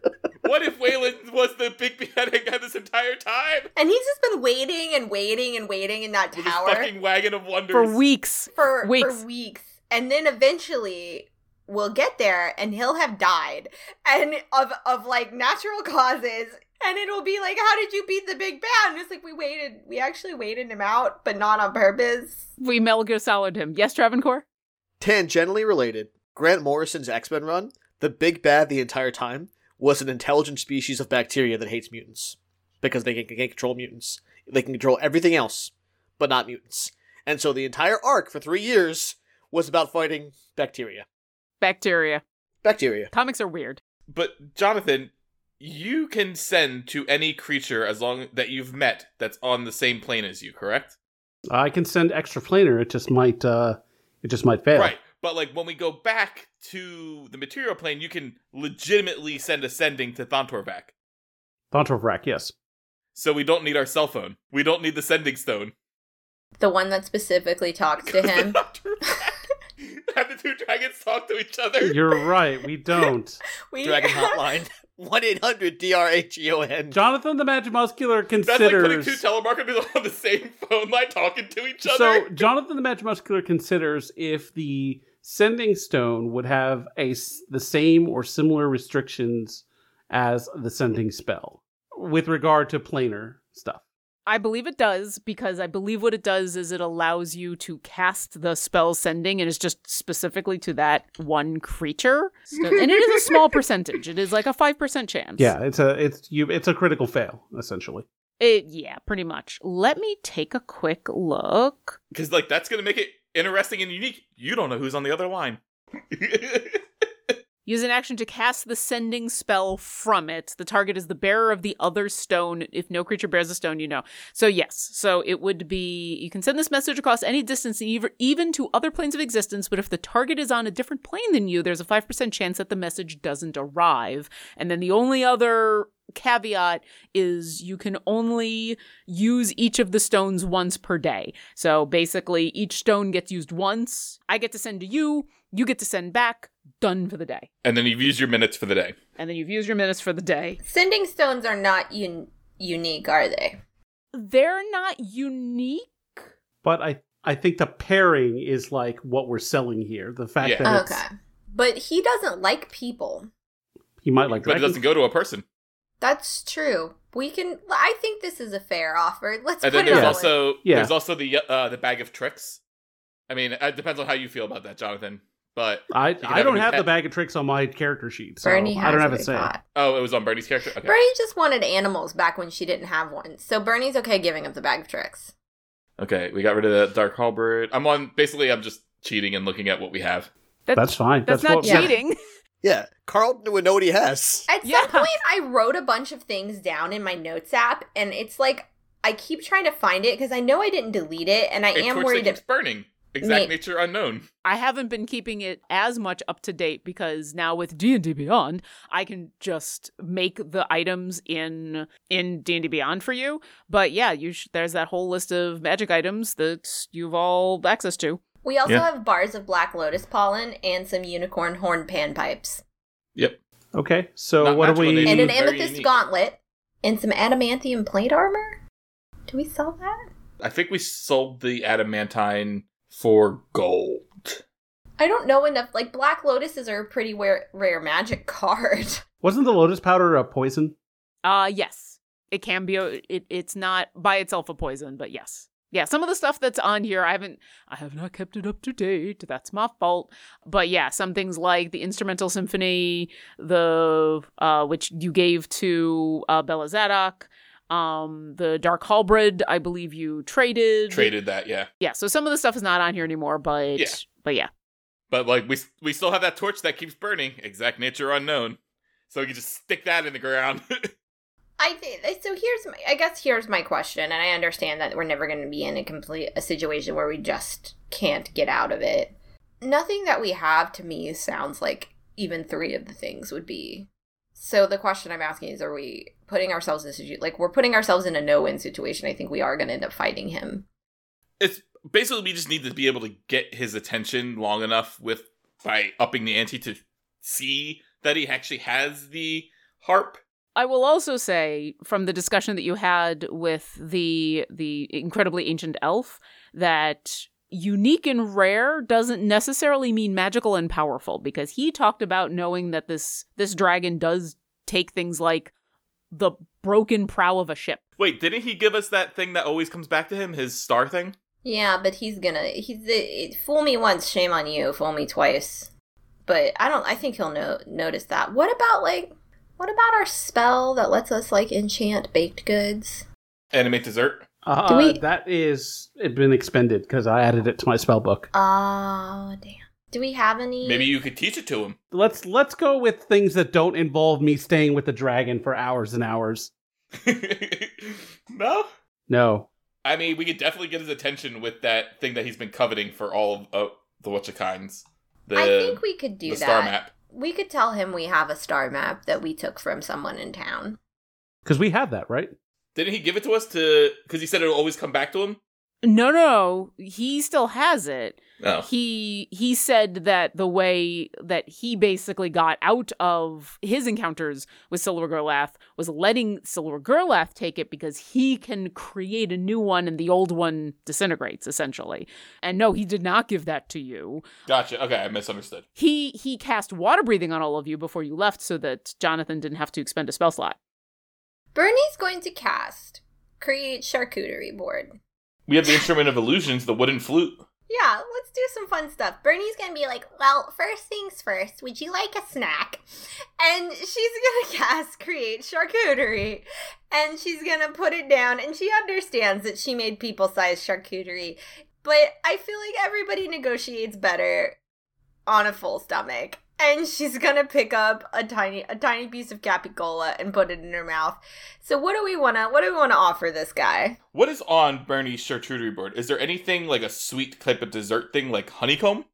What if Wayland was the big beheading guy this entire time? And he's just been waiting and waiting and waiting in that With his tower fucking wagon of wonders. for weeks. for Weeks. for weeks. And then eventually we'll get there and he'll have died. And of of like natural causes. And it'll be like, How did you beat the big bad? And it's like we waited we actually waited him out, but not on purpose. We Metal Gear Solid him. Yes, Travancore? Tangentially related, Grant Morrison's X Men run, the big bad the entire time, was an intelligent species of bacteria that hates mutants. Because they can, can control mutants. They can control everything else, but not mutants. And so the entire arc for three years was about fighting bacteria. Bacteria. Bacteria. Comics are weird. But Jonathan, you can send to any creature as long that you've met that's on the same plane as you, correct? I can send extra planar. It just might uh it just might fail. Right. But like when we go back to the material plane, you can legitimately send a sending to Thontorvac. Thontorvrak, yes. So we don't need our cell phone. We don't need the sending stone. The one that specifically talks to him. Have the two dragons talk to each other. You're right. We don't. we Dragon Hotline. 1 800 D R H E O N. Jonathan the Magimuscular considers That's like putting two telemarketers on the same phone line talking to each other. so Jonathan the Magimuscular considers if the sending stone would have a the same or similar restrictions as the sending spell with regard to planar stuff. I believe it does because I believe what it does is it allows you to cast the spell sending and it's just specifically to that one creature. So- and it is a small percentage. It is like a 5% chance. Yeah, it's a it's you it's a critical fail essentially. It, yeah, pretty much. Let me take a quick look. Because like that's gonna make it interesting and unique. You don't know who's on the other line. Use an action to cast the sending spell from it. The target is the bearer of the other stone. If no creature bears a stone, you know. So, yes. So, it would be you can send this message across any distance, ev- even to other planes of existence. But if the target is on a different plane than you, there's a 5% chance that the message doesn't arrive. And then the only other caveat is you can only use each of the stones once per day. So, basically, each stone gets used once. I get to send to you, you get to send back. Done for the day and then you've used your minutes for the day. and then you've used your minutes for the day. Sending stones are not un- unique, are they? They're not unique. But I I think the pairing is like what we're selling here. The fact Yeah. that it's, Okay. But he doesn't like people. he might like But it doesn't go to a person. That's true. We can. I think this is a fair offer. Let's And put then it there's on. also Yeah. there's also the uh, the bag of tricks. I mean, it depends on how you feel about that, Jonathan. But I I don't a new have the bag of tricks on my character sheet, so Bernie has I don't have it, a say. thought. oh, it was on Bernie's character. Okay. Bernie just wanted animals back when she didn't have one, so Bernie's okay giving up the bag of tricks. Okay, we got rid of the dark halberd. I'm on. Basically, I'm just cheating and looking at what we have. That- That's fine. That's, That's, not what Yeah. cheating. Yeah, Carl would know what he has. At Yeah. some point, I wrote a bunch of things down in my notes app, and it's like I keep trying to find it because I know I didn't delete it, and I It am worried. it's burning. Exact Me- nature unknown. I haven't been keeping it as much up to date because now with D&D Beyond, I can just make the items in in D&D Beyond for you. But yeah, you sh- there's that whole list of magic items that you've all access to. we also Yeah. have bars of black lotus pollen and some unicorn horn panpipes, Yep. Okay, so Not what are magical, we? they and an amethyst gauntlet, and some adamantium plate armor. Do we sell that? I think we sold the adamantine for gold. I don't know enough. Like black lotuses are a pretty rare, rare magic card. Wasn't the lotus powder a poison? Uh yes. It can be a, it it's not by itself a poison, but yes. yeah, some of the stuff that's on here, I haven't, I have not kept it up to date. That's my fault. But yeah, some things like the instrumental symphony, the uh, which you gave to uh, Bella Zadok, um, the Dark Halberd, I believe you traded. Traded that, yeah. Yeah, so some of the stuff is not on here anymore, but Yeah. but yeah. But like we we still have that torch that keeps burning. Exact nature unknown. So we can just stick that in the ground. I think so. Here's my, I guess here's my question, and I understand that we're never going to be in a complete a situation where we just can't get out of it. Nothing that we have to me sounds like even three of the things would be. So the question I'm asking is: Are we putting ourselves in a like we're putting ourselves in a no-win situation? I think we are going to end up fighting him. it's basically we just need to be able to get his attention long enough with by upping the ante to see that he actually has the harp. I will also say from the discussion that you had with the the incredibly ancient elf that unique and rare doesn't necessarily mean magical and powerful because he talked about knowing that this this dragon does take things like the broken prow of a ship. Wait, didn't he give us that thing that always comes back to him, his star thing? Yeah, but he's gonna he's it, fool me once, shame on you. Fool me twice. But I don't. I think he'll no, notice that. What about like? What about our spell that lets us like enchant baked goods? Animate dessert. Uh, Do we- That is, it been expended because I added it to my spell book. Oh damn. Do we have any? Maybe you could teach it to him. Let's let's go with things that don't involve me staying with the dragon for hours and hours. no? No. I mean, we could definitely get his attention with that thing that he's been coveting for all of uh, the whatchakinds. The, I think we could do the that. star map. We could tell him we have a star map that we took from someone in town. Because we have that, right? Didn't he give it to us to because he said it'll always come back to him? No, no, he still has it. Oh. He he said that the way that he basically got out of his encounters with Silver Gerlath was letting Silver Gerlath take it because he can create a new one and the old one disintegrates essentially. And no, he did not give that to you. Gotcha. Okay, I misunderstood. He he cast water breathing on all of you before you left so that Jonathan didn't have to expend a spell slot. Bernie's going to cast create charcuterie board. We have the instrument of illusions, the wooden flute. Yeah, let's do some fun stuff. Bernie's gonna be like, well, first things first, would you like a snack? And she's gonna cast create charcuterie. And she's gonna put it down, and she understands that she made people size charcuterie. But I feel like everybody negotiates better on a full stomach. And she's gonna pick up a tiny a tiny piece of capicola and put it in her mouth. So what do we wanna what do we wanna offer this guy? What is on Bernie's charcuterie board? Is there anything like a sweet type of dessert thing like honeycomb?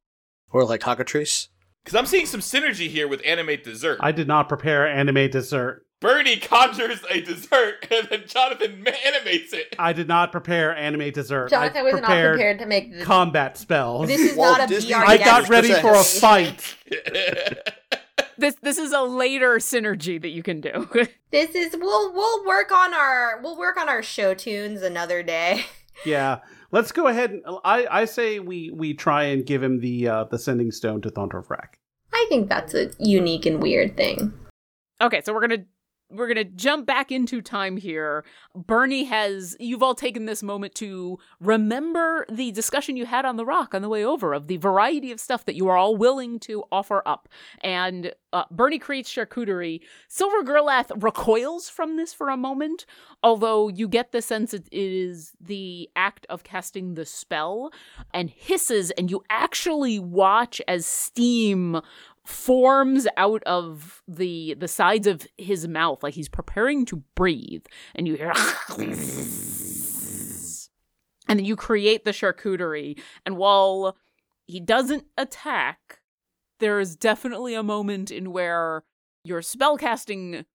Or like cockatrice. Because I'm seeing some synergy here with animate dessert. I did not prepare anime dessert. Bernie conjures a dessert and then Jonathan animates it. I did not prepare anime dessert. Jonathan I was not prepared prepared to make the combat spells. This is Walt not a Disney VR I got ready for a fight. This this is a later synergy that you can do. This is we'll we'll work on our we'll work on our show tunes another day. Yeah, let's go ahead. And, I I say we we try and give him the uh, the sending stone to Thontorfrak. I think that's a unique and weird thing. Okay, so we're gonna we're gonna jump back into time here. Bernie has you've all taken this moment to remember the discussion you had on the rock on the way over of the variety of stuff that you are all willing to offer up. And uh, Bernie creates charcuterie. Silver Gerlath recoils from this for a moment, although you get the sense it is the act of casting the spell and hisses, and you actually watch as steam forms out of the the sides of his mouth like he's preparing to breathe and you hear and then you create the charcuterie and while he doesn't attack there is definitely a moment in where your spellcasting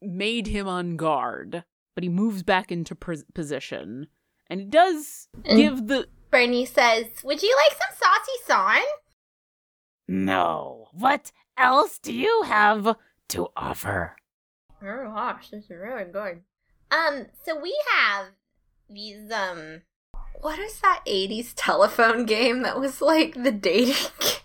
made him on guard but he moves back into pos- position and he does give the Bernie says, "Would you like some saucy son?" No what else do you have to offer Oh gosh, this is really good. Um, so we have these um, what is that '80s telephone game that was like the dating?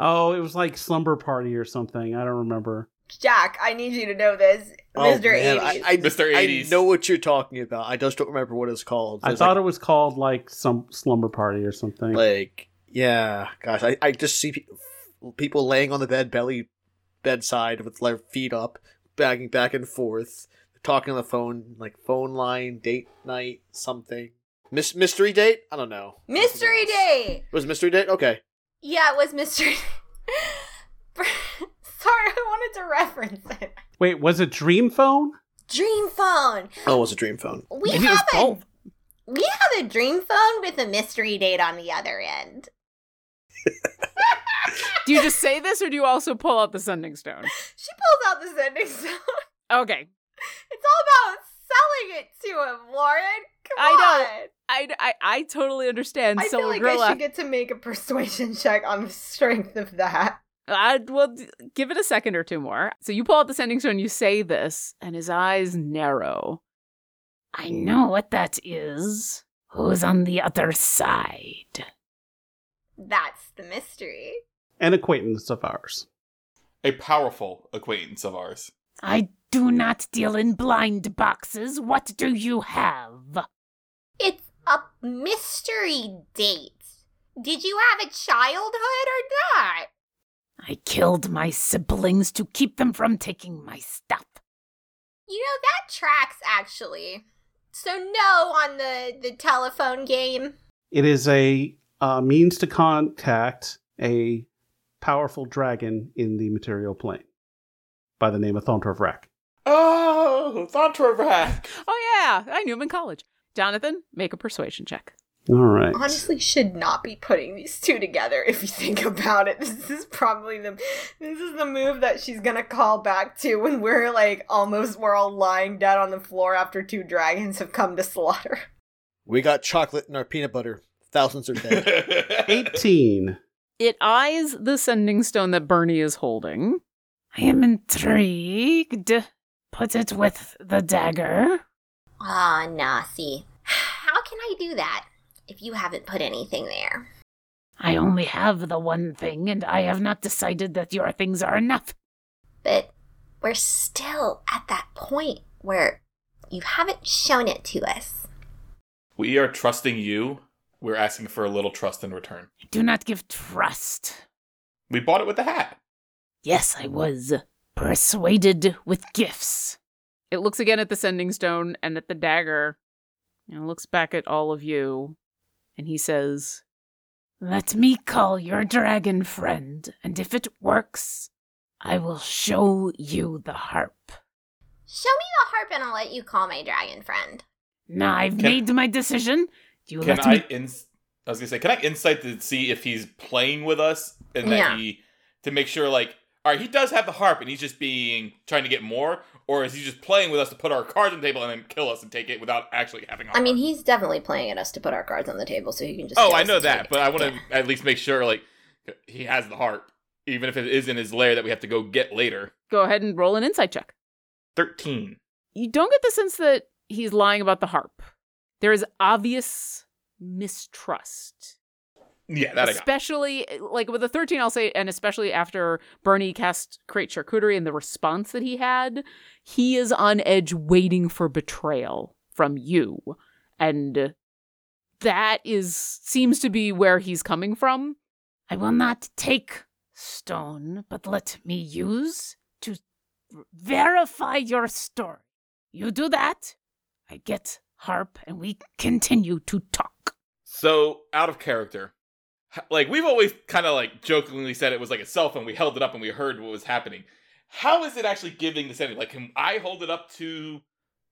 Oh, it was like Slumber Party or something. I don't remember. Jack, I need you to know this. Mr. man, 80s. I, I, Mr. I know what you're talking about. I just don't remember what it's called. I thought like, it was called like some slumber party or something. like yeah, gosh, I, I just see pe- people laying on the bed, belly bedside with their feet up, bagging back and forth, talking on the phone, like phone line, date night, something. Miss mystery date? I don't know. Mystery date. It was mystery date? Okay. Yeah, it was Mystery Sorry, I wanted to reference it. Wait, was it Dream Phone? Dream phone. Oh, it was a dream phone. We Maybe have a both. we have a dream phone with a mystery date on the other end. Do you just say this or do you also pull out the sending stone? She pulls out the sending stone. Okay. It's all about selling it to him, Lauren. Come I know. on. I, I, I totally understand. I feel like Girl I should get to make a persuasion check on the strength of that. I will give it a second or two more. So you pull out the sending stone, you say this, and his eyes narrow. I hmm. know what that is. Who's on the other side? That's the mystery. An acquaintance of ours. A powerful acquaintance of ours. I do not deal in blind boxes. What do you have? It's a mystery date. Did you have a childhood or not? I killed my siblings to keep them from taking my stuff. You know, that tracks actually. So, no on the, the telephone game. It is a uh, means to contact a powerful dragon in the material plane by the name of Thontor Vrak. Oh, Thontorvac. Oh, yeah, I knew him in college. Jonathan, make a persuasion check. All right. Honestly, should not be putting these two together if you think about it. This is probably the this is the move that she's gonna call back to when we're like almost we're all lying dead on the floor after two dragons have come to slaughter. We got chocolate in our peanut butter. Thousands are dead. 18. It eyes the sending stone that Bernie is holding. I am intrigued. Put it with the dagger. Ah, nah, see. How can I do that if you haven't put anything there? I only have the one thing, and I have not decided that your things are enough. But we're still at that point where you haven't shown it to us. we are trusting you. We're asking for a little trust in return. I do not give trust. We bought it with the hat. Yes, I was persuaded with gifts. It looks again at the sending stone and at the dagger, and looks back at all of you, and he says, Let me call your dragon friend, and if it works, I will show you the harp. Show me the harp and I'll let you call my dragon friend. Now I've Can- made my decision. Do you Can I me? ins- I was gonna say, can I insight to see if he's playing with us and that Yeah. he to make sure like, all right, he does have the harp and he's just being trying to get more, or is he just playing with us to put our cards on the table and then kill us and take it without actually having? Our I mean, he's definitely playing at us to put our cards on the table so he can just. oh, I know that, but I want to Yeah. at least make sure like he has the harp, even if it is in his lair that we have to go get later. Go ahead and roll an insight check. Thirteen. You don't get the sense that he's lying about the harp. There is obvious mistrust. Yeah, that I got. especially like with the 13 i'll say and especially after bernie cast create charcuterie and the response that he had he is on edge waiting for betrayal from you and that is seems to be where he's coming from i will not take stone but let me use to verify your story you do that i get harp and we continue to talk So out of character, like we've always kind of like jokingly said it was like a cell phone. We held it up and we heard what was happening. How is it actually giving the sending? Like, can I hold it up to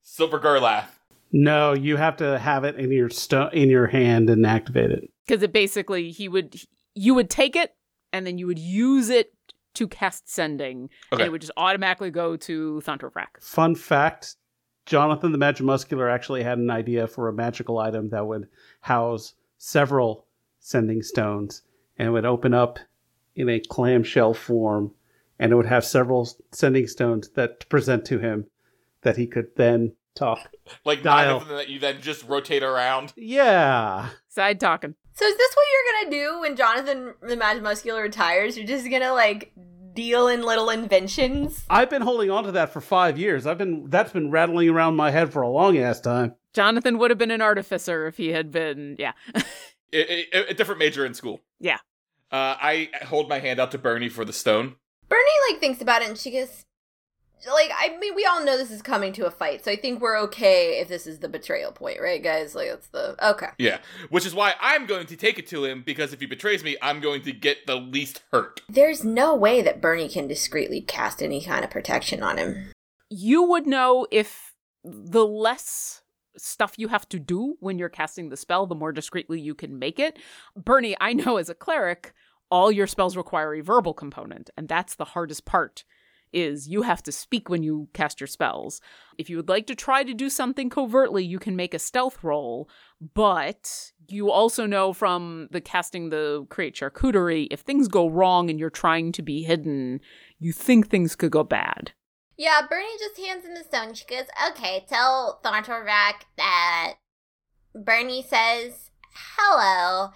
Silver Gerlath? No, you have to have it in your sto- in your hand and activate it. because it basically he would you would take it and then you would use it to cast sending and it would just automatically go to Thunderfrack. Fun fact Jonathan the Magimuscular actually had an idea for a magical item that would house several sending stones and would open up in a clamshell form and it would have several sending stones that to present to him that he could then talk. Like Dial. nine of them that you then just rotate around. Yeah. Side talking. So is this what you're gonna do when Jonathan the Mad Muscular retires? You're just gonna like deal in little inventions. I've been holding on to that for five years. I've been that's been rattling around my head for a long ass time. Jonathan would have been an artificer if he had been, yeah. A, a- a different major in school. Yeah. Uh, I hold my hand out to Bernie for the stone. Bernie like thinks about it and she goes like I mean we all know this is coming to a fight, so I think we're okay if this is the betrayal point, right guys? Like that's the okay. Yeah, which is why I'm going to take it to him because if he betrays me, I'm going to get the least hurt. There's no way that Bernie can discreetly cast any kind of protection on him. You would know if the less stuff you have to do when you're casting the spell, the more discreetly you can make it. Bernie, I know as a cleric, all your spells require a verbal component, and that's the hardest part. Is you have to speak when you cast your spells. If you would like to try to do something covertly, you can make a stealth roll, but you also know from the casting the create charcuterie, if things go wrong and you're trying to be hidden, you think things could go bad. Yeah, Bernie just hands him the stone. She goes, okay, tell Thorntorvac that Bernie says hello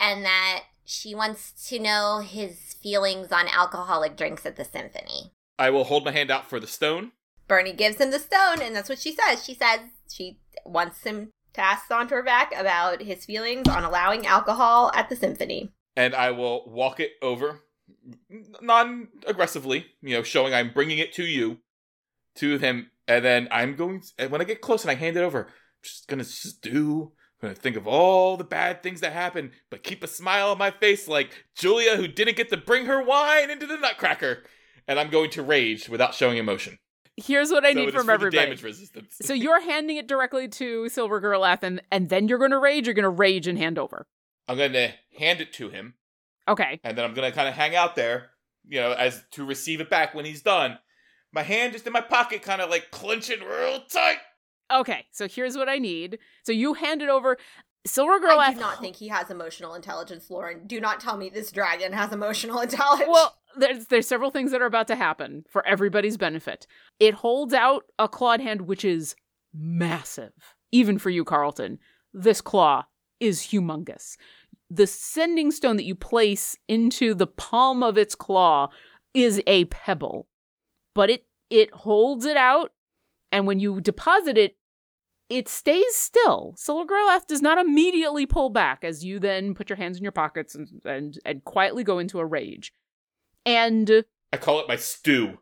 and that she wants to know his feelings on alcoholic drinks at the symphony. I will hold my hand out for the stone. Bernie gives him the stone, and that's what she says. She says she wants him to ask Sontorvac about his feelings on allowing alcohol at the symphony. and I will walk it over non aggressively, you know, showing I'm bringing it to you, to him, and then I'm going, and when I get close and I hand it over, I'm just gonna stew, I'm gonna think of all the bad things that happened, but keep a smile on my face like Julia who didn't get to bring her wine into the nutcracker, and I'm going to rage without showing emotion. Here's what I So need from everybody. damage resistance. So you're handing it directly to Silver Girlath, and, and then you're going to rage. You're going to rage and hand over. I'm gonna hand it to him, Okay. and then I'm gonna kind of hang out there, you know, as to receive it back when he's done. My hand just in my pocket, kind of like clenching real tight. Okay. So here's what I need. So you hand it over. Silver Girl. I do not think he has emotional intelligence, Lauren. Do not tell me this dragon has emotional intelligence. Well, there's there's several things that are about to happen for everybody's benefit. It holds out a clawed hand which is massive, even for you, Carlton. This claw is humongous. The sending stone that you place into the palm of its claw is a pebble, but it it holds it out, and when you deposit it, it stays still. Silver Girlath does not immediately pull back as you then put your hands in your pockets and, and, and quietly go into a rage. And I call it my stew.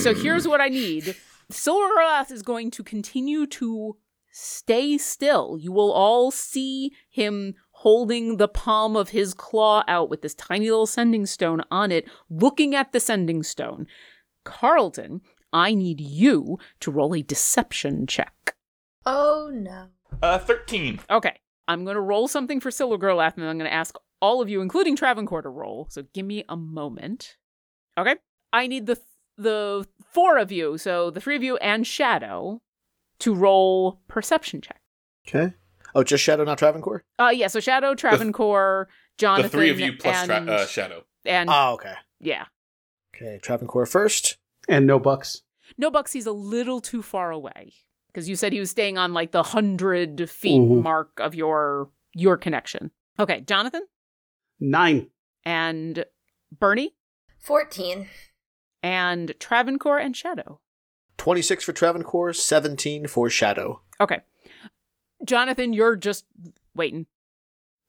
so here's what I need. Silver Girlath is going to continue to stay still. You will all see him holding the palm of his claw out with this tiny little sending stone on it, looking at the sending stone. Carlton, I need you to roll a deception check. Oh no. Uh, thirteen. Okay. I'm going to roll something for Silver Girlath, and I'm going to ask all of you, including Travancore, to roll. So give me a moment. Okay. I need the the four of you, so the three of you and Shadow, to roll perception check. Okay. Oh, just Shadow, not Travancore? Uh, yeah. So Shadow, Travancore, Jonathan, the three of you plus and, tra- uh, Shadow. and Oh, okay. yeah. Okay, Travancore first. And no bucks. No, Bucks, he's a little too far away because you said he was staying on like the hundred feet Mhm. mark of your your connection. Okay, Jonathan Nine. and Bernie 14. and Travancore and Shadow. 26 for Travancore, 17 for Shadow. Okay. Jonathan, you're just waiting.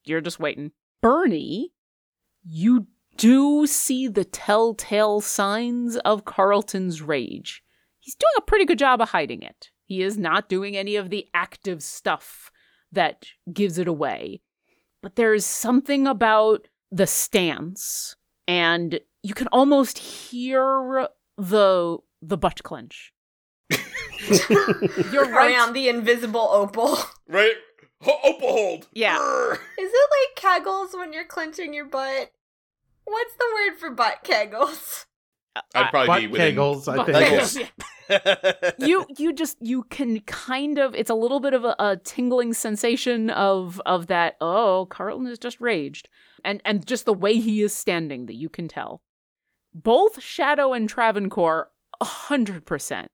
You're just waiting. Bernie, you do see the telltale signs of Carlton's rage. He's doing a pretty good job of hiding it. He is not doing any of the active stuff that gives it away. But there's something about the stance, and you can almost hear the the butt clench. You're right. on the invisible opal. Right? Ho- Opal hold. Yeah. Grr. Is it like kegels when you're clenching your butt? What's the word for butt kegels? I'd probably Butt be within. kegels, I think. Kegels. You you just you can kind of it's a little bit of a, a tingling sensation of of that oh carlton has just raged and and just the way he is standing that you can tell both shadow and travancore 100%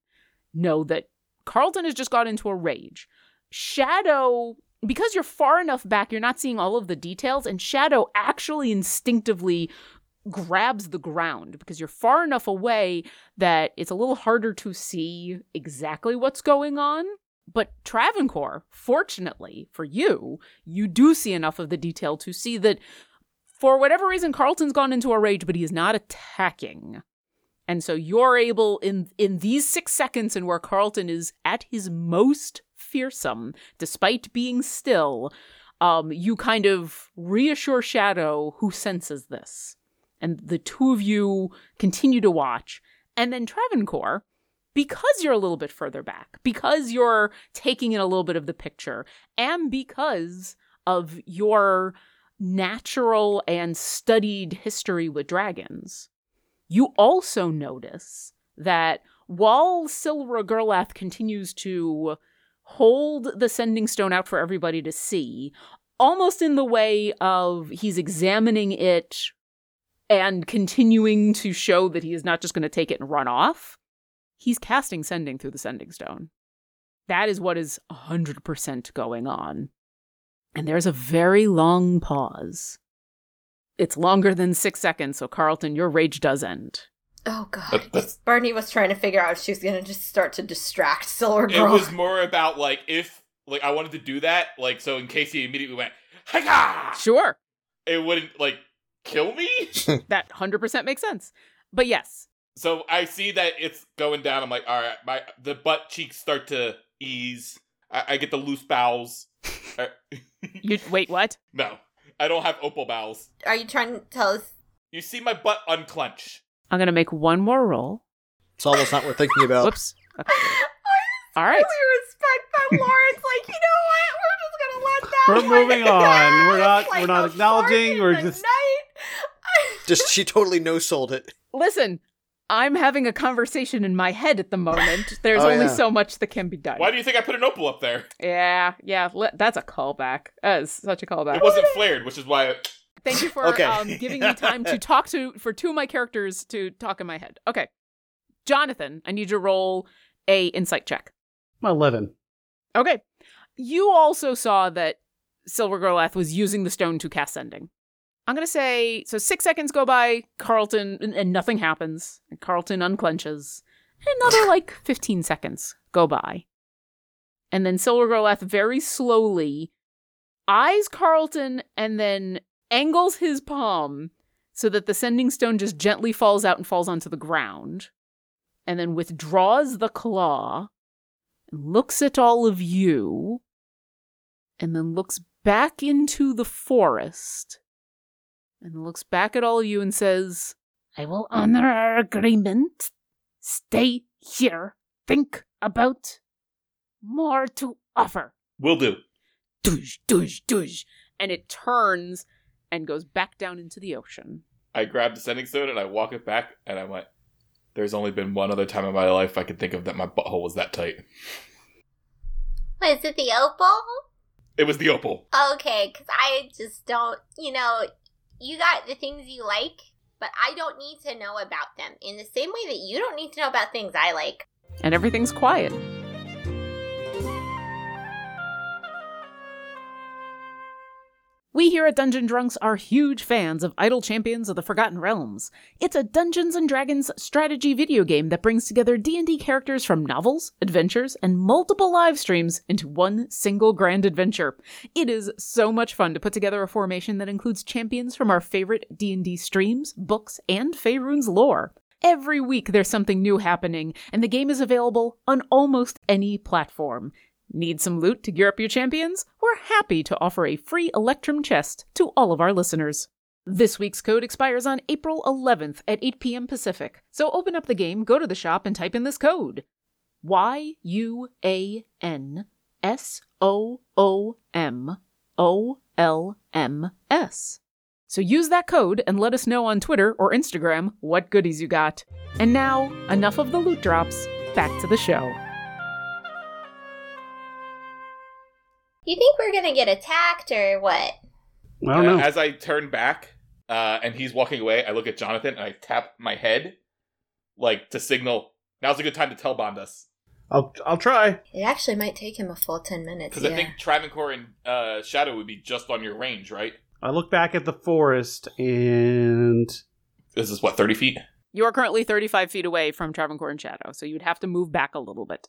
know that carlton has just got into a rage shadow because you're far enough back you're not seeing all of the details and shadow actually instinctively grabs the ground because you're far enough away that it's a little harder to see exactly what's going on. But Travancore, fortunately for you, you do see enough of the detail to see that for whatever reason, Carlton's gone into a rage, but he is not attacking. And so you're able in in these six seconds and where Carlton is at his most fearsome, despite being still, um, you kind of reassure Shadow who senses this. And the two of you continue to watch. And then Travancore, because you're a little bit further back, because you're taking in a little bit of the picture, and because of your natural and studied history with dragons, you also notice that while Silver Gerlath continues to hold the sending stone out for everybody to see, almost in the way of he's examining it and continuing to show that he is not just going to take it and run off, he's casting sending through the sending stone. That is what is 100% going on. And there's a very long pause. It's longer than six seconds, so Carlton, your rage does end. Oh god. Barney was trying to figure out if she was gonna just start to distract Silver Girl. It was more about like if like I wanted to do that, like so in case he immediately went, Hiya! Sure, It wouldn't like kill me. that 100% makes sense. But yes, so I see that it's going down. I'm like, all right, my the butt cheeks start to ease. I, I get the loose bowels. Uh, you wait, what? no, I don't have opal bowels. Are you trying to tell us You see my butt unclench. I'm going to make one more roll. It's almost not worth thinking about. Whoops. Okay. All right. really respect that Lauren's like, you know what? We're just gonna let that We're one moving on. We're not- like we're not a acknowledging, fart we're just- night. Just she totally no sold it. Listen, I'm having a conversation in my head at the moment. There's Oh, only yeah. so much that can be done. Why do you think I put an opal up there? Yeah, yeah, le- that's a callback. That is such a callback. It wasn't flared, which is why. Thank you for Okay. um, giving me time to talk to for two of my characters to talk in my head. Okay, Jonathan, I need you to roll a insight check. 11. Okay, you also saw that Silver Girlath was using the stone to cast sending. I'm gonna say so. Six seconds go by, Carlton, and, and nothing happens. And Carlton unclenches. Another like 15 seconds go by, and then Silver Girlath very slowly eyes Carlton and then angles his palm so that the sending stone just gently falls out and falls onto the ground, and then withdraws the claw and looks at all of you, and then looks back into the forest, and looks back at all of you and says, I will honor our agreement. Stay here. Think about more to offer. Will do. Douche, douche, douche. And it turns and goes back down into the ocean. I grabbed the sending stone and I walk it back, and I went. There's only been one other time in my life I could think of that my butthole was that tight. Was it the opal? It was the opal. Okay, because I just don't, you know, you got the things you like, but I don't need to know about them in the same way that you don't need to know about things I like. And everything's quiet. We here at Dungeon Drunks are huge fans of Idle Champions of the Forgotten Realms. It's a Dungeons and Dragons strategy video game that brings together D&D characters from novels, adventures, and multiple live streams into one single grand adventure. It is so much fun to put together a formation that includes champions from our favorite D&D streams, books, and Faerun's lore. Every week there's something new happening, and the game is available on almost any platform. Need some loot to gear up your champions? We're happy to offer a free Electrum chest to all of our listeners. This week's code expires on April 11th at 8 p.m. Pacific, so open up the game, go to the shop, and type in this code Y U A N S O O M O L M S. So use that code and let us know on Twitter or Instagram what goodies you got. And now, enough of the loot drops, back to the show. You think we're gonna get attacked or what? I don't Uh, know. As I turn back uh, and he's walking away, I look at Jonathan and I tap my head, like to signal now's a good time to tell Bond us. I'll I'll try. It actually might take him a full 10 minutes. Because Yeah. I think Travancore and uh, Shadow would be just on your range, right? I look back at the forest and This is what, 30 feet? You are currently 35 feet away from Travancore and Shadow, so you'd have to move back a little bit.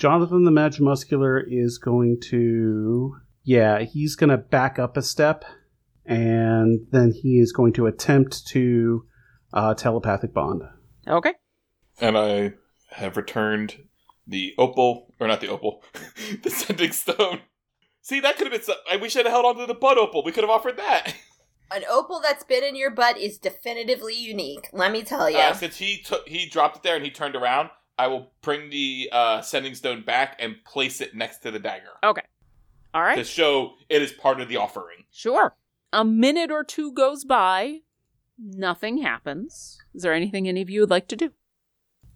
Jonathan the Magimuscular is going to. Yeah, he's going to back up a step, and then he is going to attempt to uh, telepathic bond. Okay. And I have returned the opal, or not the opal, the sending stone. See, that could have been. So- I- we should have held on to the butt opal. We could have offered that. An opal that's been in your butt is definitively unique. Let me tell you. Uh, since he took, he dropped it there and he turned around. I will bring the uh, sending stone back and place it next to the dagger All to right. show it is part of the offering. Sure. A minute or two goes by. Nothing happens. Is there anything any of you would like to do?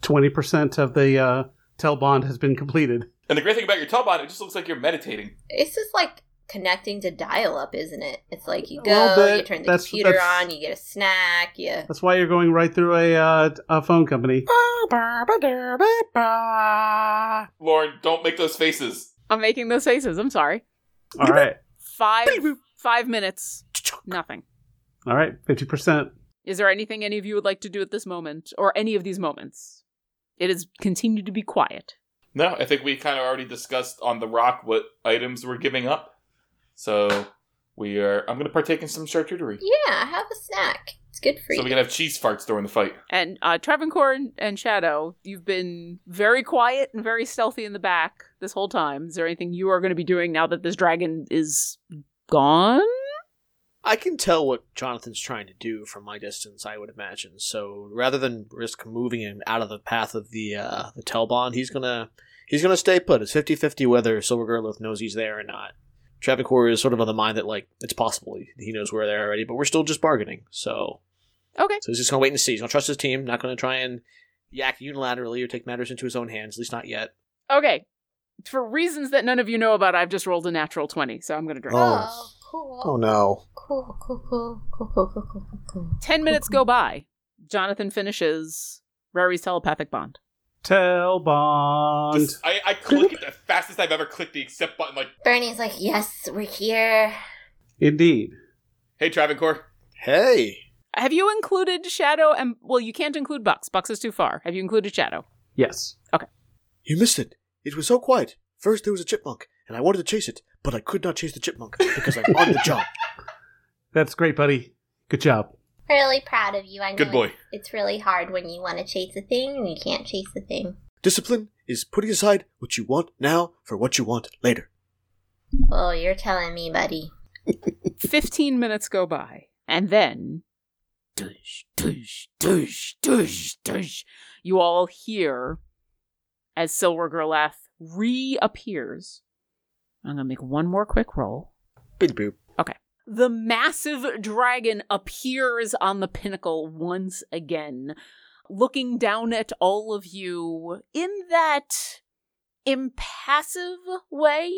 20% of the uh, tel bond has been completed. And the great thing about your tell bond, it just looks like you're meditating. It's just like connecting to dial up, isn't it? It's like you go, bit. you turn the That's- computer that's- on, you get a snack, you. That's why you're going right through a, uh, a phone company. Lauren, don't make those faces. I'm making those faces. I'm sorry. All right. Five five minutes. Nothing. All right. 50%. Is there anything any of you would like to do at this moment, or any of these moments? It has continued to be quiet. No, I think we kind of already discussed on the rock what items we're giving up. So we are. I'm going to partake in some charcuterie, Yeah, have a snack. It's good for so we you. can have cheese farts during the fight. And uh, Travancore and, and Shadow, you've been very quiet and very stealthy in the back this whole time. Is there anything you are going to be doing now that this dragon is gone? I can tell what Jonathan's trying to do from my distance, I would imagine. So rather than risk moving him out of the path of the uh, the Telbond, he's gonna he's gonna stay put. It's 50-50 whether Silver Gerlith knows he's there or not. Travancore is sort of on the mind that like it's possible he knows where they're already, but we're still just bargaining. So okay, so he's just gonna wait and see. He's gonna trust his team. Not gonna try and yak unilaterally or take matters into his own hands. At least not yet. Okay, for reasons that none of you know about, I've just rolled a natural twenty, so I'm gonna drink. Oh, oh cool. Oh no. Cool, cool, cool, cool, cool, cool, cool, cool. Ten minutes go by. Jonathan finishes Rari's telepathic bond. Tel bond. Just- I, I click it the fastest I've ever clicked the accept button. Like, Bernie's like, yes, we're here. Indeed. hey, Travancore. Hey. Have you included Shadow and well, you can't include Bucks. Bucks is too far. Have you included Shadow? Yes. Okay. You missed it. It was so quiet. First there was a chipmunk, and I wanted to chase it, but I could not chase the chipmunk because I'm on the job. That's great, buddy. Good job. Really proud of you. I know Good boy. It's, it's really hard when you want to chase a thing and you can't chase the thing. Discipline is putting aside what you want now for what you want later. Oh, you're telling me, buddy. 15 minutes go by. And then. Dush, dush, dush, dush, dush. You all hear as Silver Gerlath reappears. I'm going to make one more quick roll. Beep boop. The massive dragon appears on the pinnacle once again, looking down at all of you in that impassive way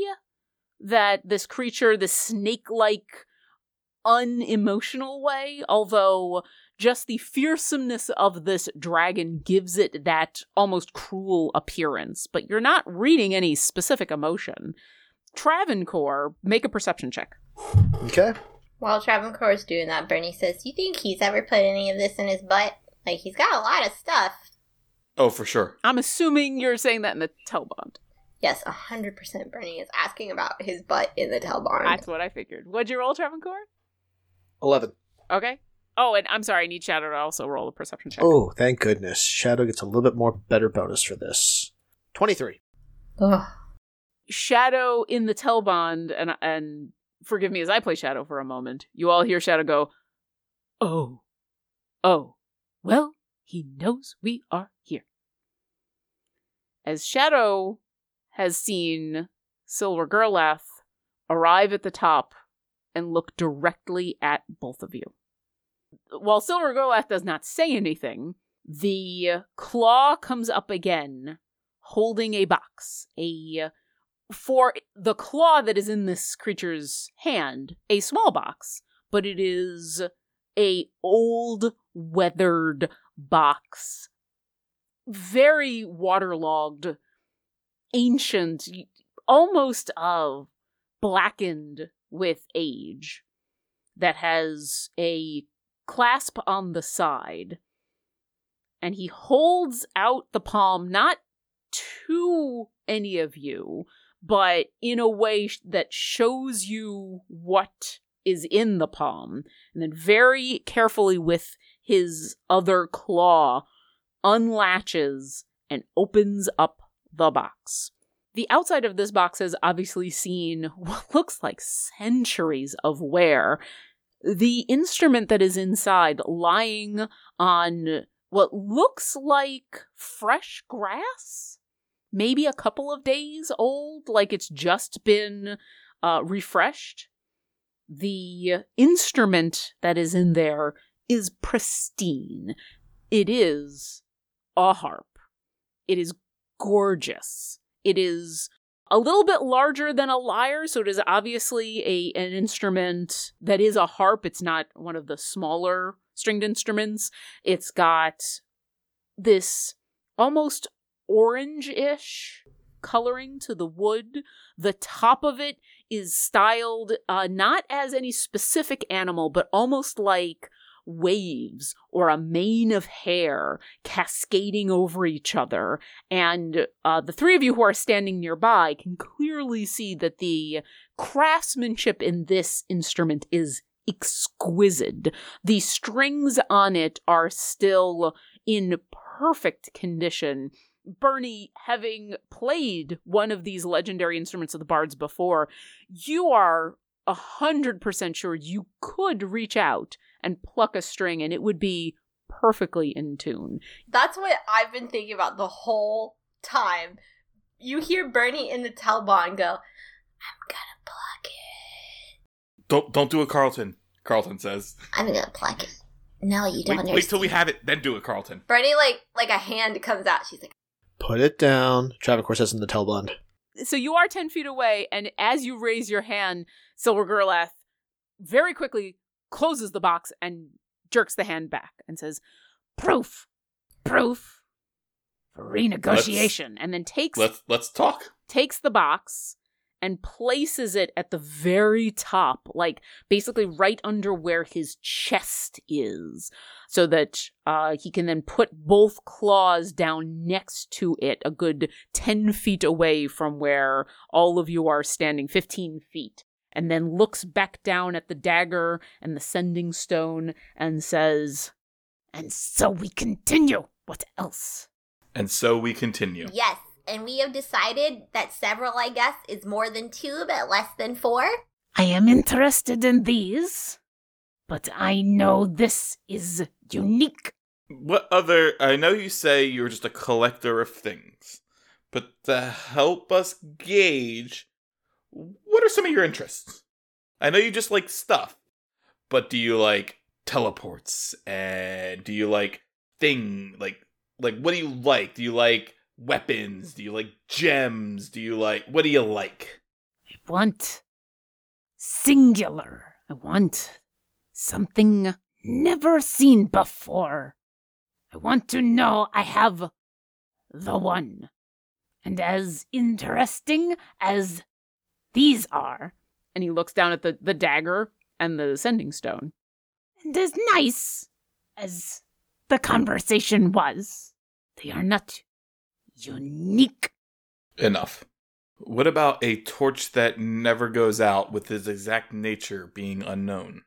that this creature, this snake like, unemotional way, although just the fearsomeness of this dragon gives it that almost cruel appearance. But you're not reading any specific emotion. Travancore, make a perception check. Okay. While Travancore is doing that, Bernie says, Do You think he's ever put any of this in his butt? Like, he's got a lot of stuff. Oh, for sure. I'm assuming you're saying that in the Telbond. Yes, 100% Bernie is asking about his butt in the tail barn. That's what I figured. What'd you roll, Travancore? 11. Okay. Oh, and I'm sorry, I need Shadow to also roll a perception check. Oh, thank goodness. Shadow gets a little bit more better bonus for this. 23. Ugh. Shadow in the Telbond, and and forgive me as I play Shadow for a moment. You all hear Shadow go, "Oh, oh, well, he knows we are here." As Shadow has seen Silver Gerlath arrive at the top and look directly at both of you. While Silver Gerlath does not say anything, the claw comes up again, holding a box, a for the claw that is in this creature's hand, a small box, but it is a old weathered box, very waterlogged, ancient, almost uh, blackened with age, that has a clasp on the side. And he holds out the palm not to any of you, but in a way that shows you what is in the palm, and then very carefully with his other claw unlatches and opens up the box. The outside of this box has obviously seen what looks like centuries of wear. The instrument that is inside lying on what looks like fresh grass, maybe a couple of days old, like it's just been uh, refreshed. The instrument that is in there is pristine. It is a harp. It is gorgeous. It is a little bit larger than a lyre, so it is obviously a an instrument that is a harp. It's not one of the smaller stringed instruments. It's got this almost orange-ish coloring to the wood. The top of it is styled uh, not as any specific animal, but almost like waves or a mane of hair cascading over each other. And uh, the three of you who are standing nearby can clearly see that the craftsmanship in this instrument is exquisite. The strings on it are still in perfect condition. Bernie, having played one of these legendary instruments of the bards before, you are a hundred percent sure you could reach out and pluck a string and it would be perfectly in tune. That's what I've been thinking about the whole time. You hear Bernie in the Telbond go, I'm gonna pluck it. Don't don't do it, Carlton. Carlton says. I'm gonna pluck it. No, you don't Wait, understand. wait till we have it, then do it, Carlton. Bernie like like a hand comes out. She's like, Put it down. Travancore says in the Telbond. So you are 10 feet away, and as you raise your hand, Silver Gerlath very quickly closes the box and jerks the hand back and says, Proof! Proof! For renegotiation. and then takes Let's let's talk. takes the box and places it at the very top, like basically right under where his chest is, so that uh, he can then put both claws down next to it, a good 10 feet away from where all of you are standing, 15 feet, and then looks back down at the dagger and the sending stone and says, And so we continue. What else? And so we continue. Yes, and we have decided that several, I guess, is more than two, but less than four. I am interested in these, but I know this is unique. What other I know you say you're just a collector of things, but to help us gauge what are some of your interests? I know you just like stuff, but do you like teleports and do you like thing like like what do you like? Do you like weapons? Do you like gems? Do you like what do you like? I want singular. I want something never seen before. I want to know I have the one. And as interesting as these are, and he looks down at the, the dagger and the sending stone, and as nice as the conversation was, they are not unique. Enough. What about a torch that never goes out with its exact nature being unknown?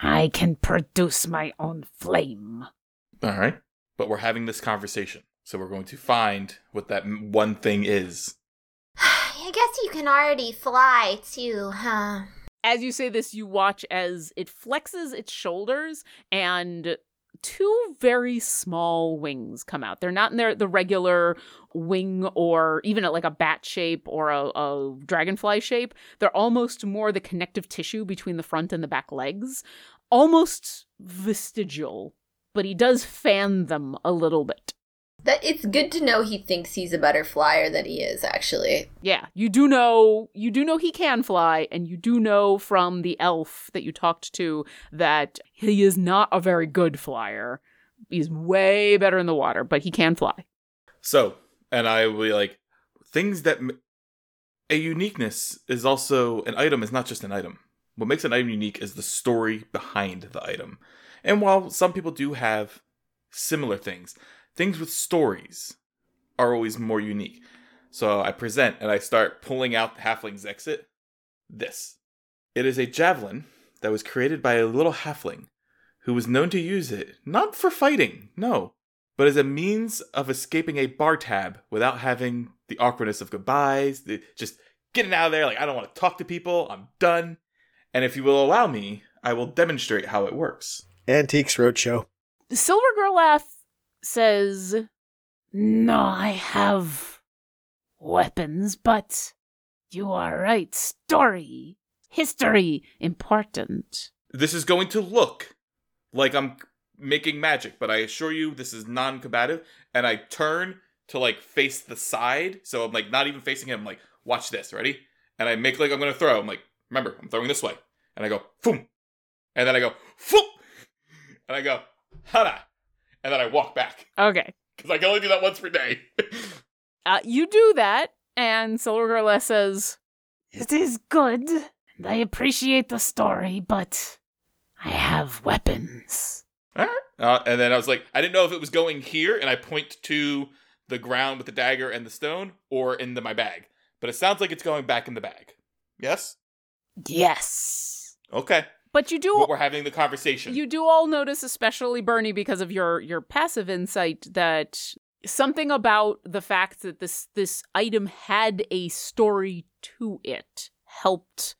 I can produce my own flame. All right. But we're having this conversation. So we're going to find what that one thing is. I guess you can already fly too, huh? As you say this, you watch as it flexes its shoulders and two very small wings come out. They're not in their the regular wing or even like a bat shape or a, a dragonfly shape. They're almost more the connective tissue between the front and the back legs, almost vestigial. But he does fan them a little bit. That it's good to know he thinks he's a better flyer than he is, actually. Yeah, you do know you do know he can fly, and you do know from the elf that you talked to that he is not a very good flyer. He's way better in the water, but he can fly. So, and I will be like, things that. m- A uniqueness is also. An item is not just an item. What makes an item unique is the story behind the item. And while some people do have similar things, things with stories are always more unique. So I present and I start pulling out the halfling's exit. This. It is a javelin that was created by a little halfling who was known to use it not for fighting, no, but as a means of escaping a bar tab without having the awkwardness of goodbyes, the, just getting out of there like I don't want to talk to people, I'm done. And if you will allow me, I will demonstrate how it works. Antiques Roadshow. The Silver Gerlath says, No, I have weapons, but you are right. Story, history, important. This is going to look like I'm making magic, but I assure you this is non-combative. And I turn to like face the side, so I'm like not even facing him. I'm like, watch this, ready? And I make like I'm gonna throw. I'm like, remember, I'm throwing this way. And I go, boom. And then I go, foop. And I go, hada. And then I walk back. Okay. Because I can only do that once per day. Uh, you do that, and Silver Gerlath says, It is good. and I appreciate the story, but I have weapons. Uh, and then I was like, I didn't know if it was going here, and I point to the ground with the dagger and the stone, or into my bag. But it sounds like it's going back in the bag. Yes? Yes. Okay. But you do But we're having the conversation. You do all notice, especially Bernie, because of your your passive insight, that something about the fact that this this item had a story to it helped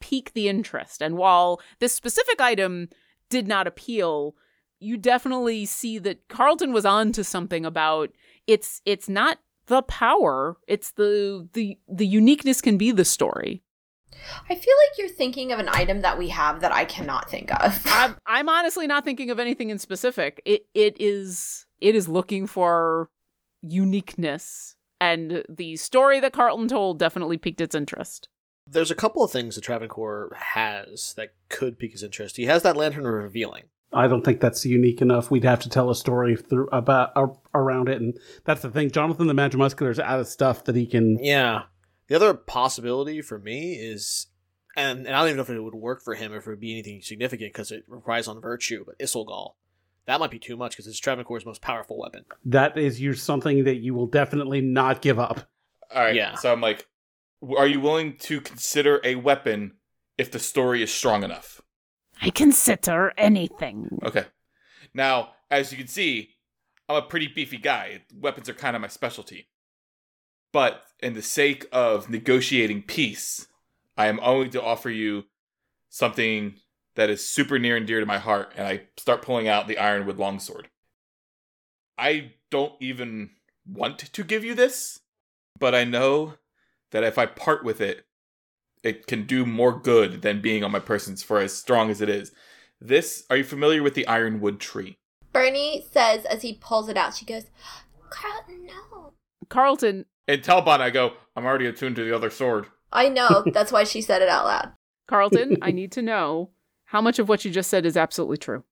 pique the interest. And while this specific item did not appeal, you definitely see that Carlton was on to something about it's it's not the power, it's the the the uniqueness can be the story. I feel like you're thinking of an item that we have that I cannot think of. I'm, I'm honestly not thinking of anything in specific. It it is it is looking for uniqueness, and the story that Carlton told definitely piqued its interest. There's a couple of things that Travancore has that could pique his interest. He has that lantern of revealing. I don't think that's unique enough. We'd have to tell a story through about uh, around it, and that's the thing. Jonathan the Magimuscular is out of stuff that he can. Yeah. The other possibility for me is, and, and I don't even know if it would work for him if it would be anything significant because it relies on virtue, but Isilgal. That might be too much because it's Travancore's most powerful weapon. That is you something that you will definitely not give up. All right. Yeah. So I'm like, are you willing to consider a weapon if the story is strong enough? I consider anything. Okay. Now, as you can see, I'm a pretty beefy guy. Weapons are kind of my specialty. But in the sake of negotiating peace, I am only to offer you something that is super near and dear to my heart, and I start pulling out the Ironwood longsword. I don't even want to give you this, but I know that if I part with it, it can do more good than being on my persons for as strong as it is. This, are you familiar with the Ironwood tree? Bernie says as he pulls it out, she goes, Carlton, no. Carlton, In Talbot, I go, I'm already attuned to the other sword. I know. That's why she said it out loud. Carlton, I need to know how much of what you just said is absolutely true.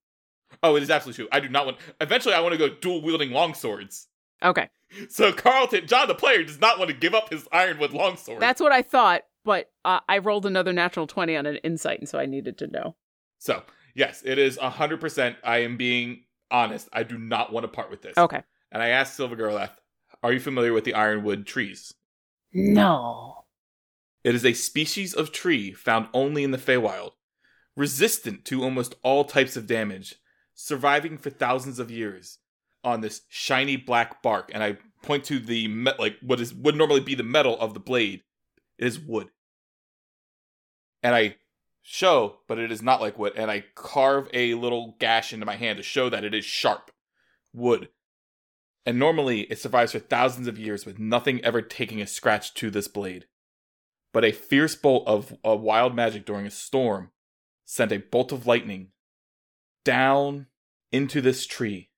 Oh, it is absolutely true. I do not want. Eventually, I want to go dual wielding longswords. Okay. So Carlton, John the player, does not want to give up his Ironwood longsword. That's what I thought, but uh, I rolled another natural 20 on an insight, and so I needed to know. so yes, it is hundred percent. I am being honest. I do not want to part with this. Okay. And I asked Silver Gerlath, "Are you familiar with the Ironwood trees?" No. It is a species of tree found only in the Feywild, resistant to almost all types of damage, surviving for thousands of years on this shiny black bark. And I point to the me- like what is would normally be the metal of the blade. It is wood. And I show, but it is not like wood. And I carve a little gash into my hand to show that it is sharp wood. And normally it survives for thousands of years with nothing ever taking a scratch to this blade but a fierce bolt of a wild magic during a storm sent a bolt of lightning down into this tree,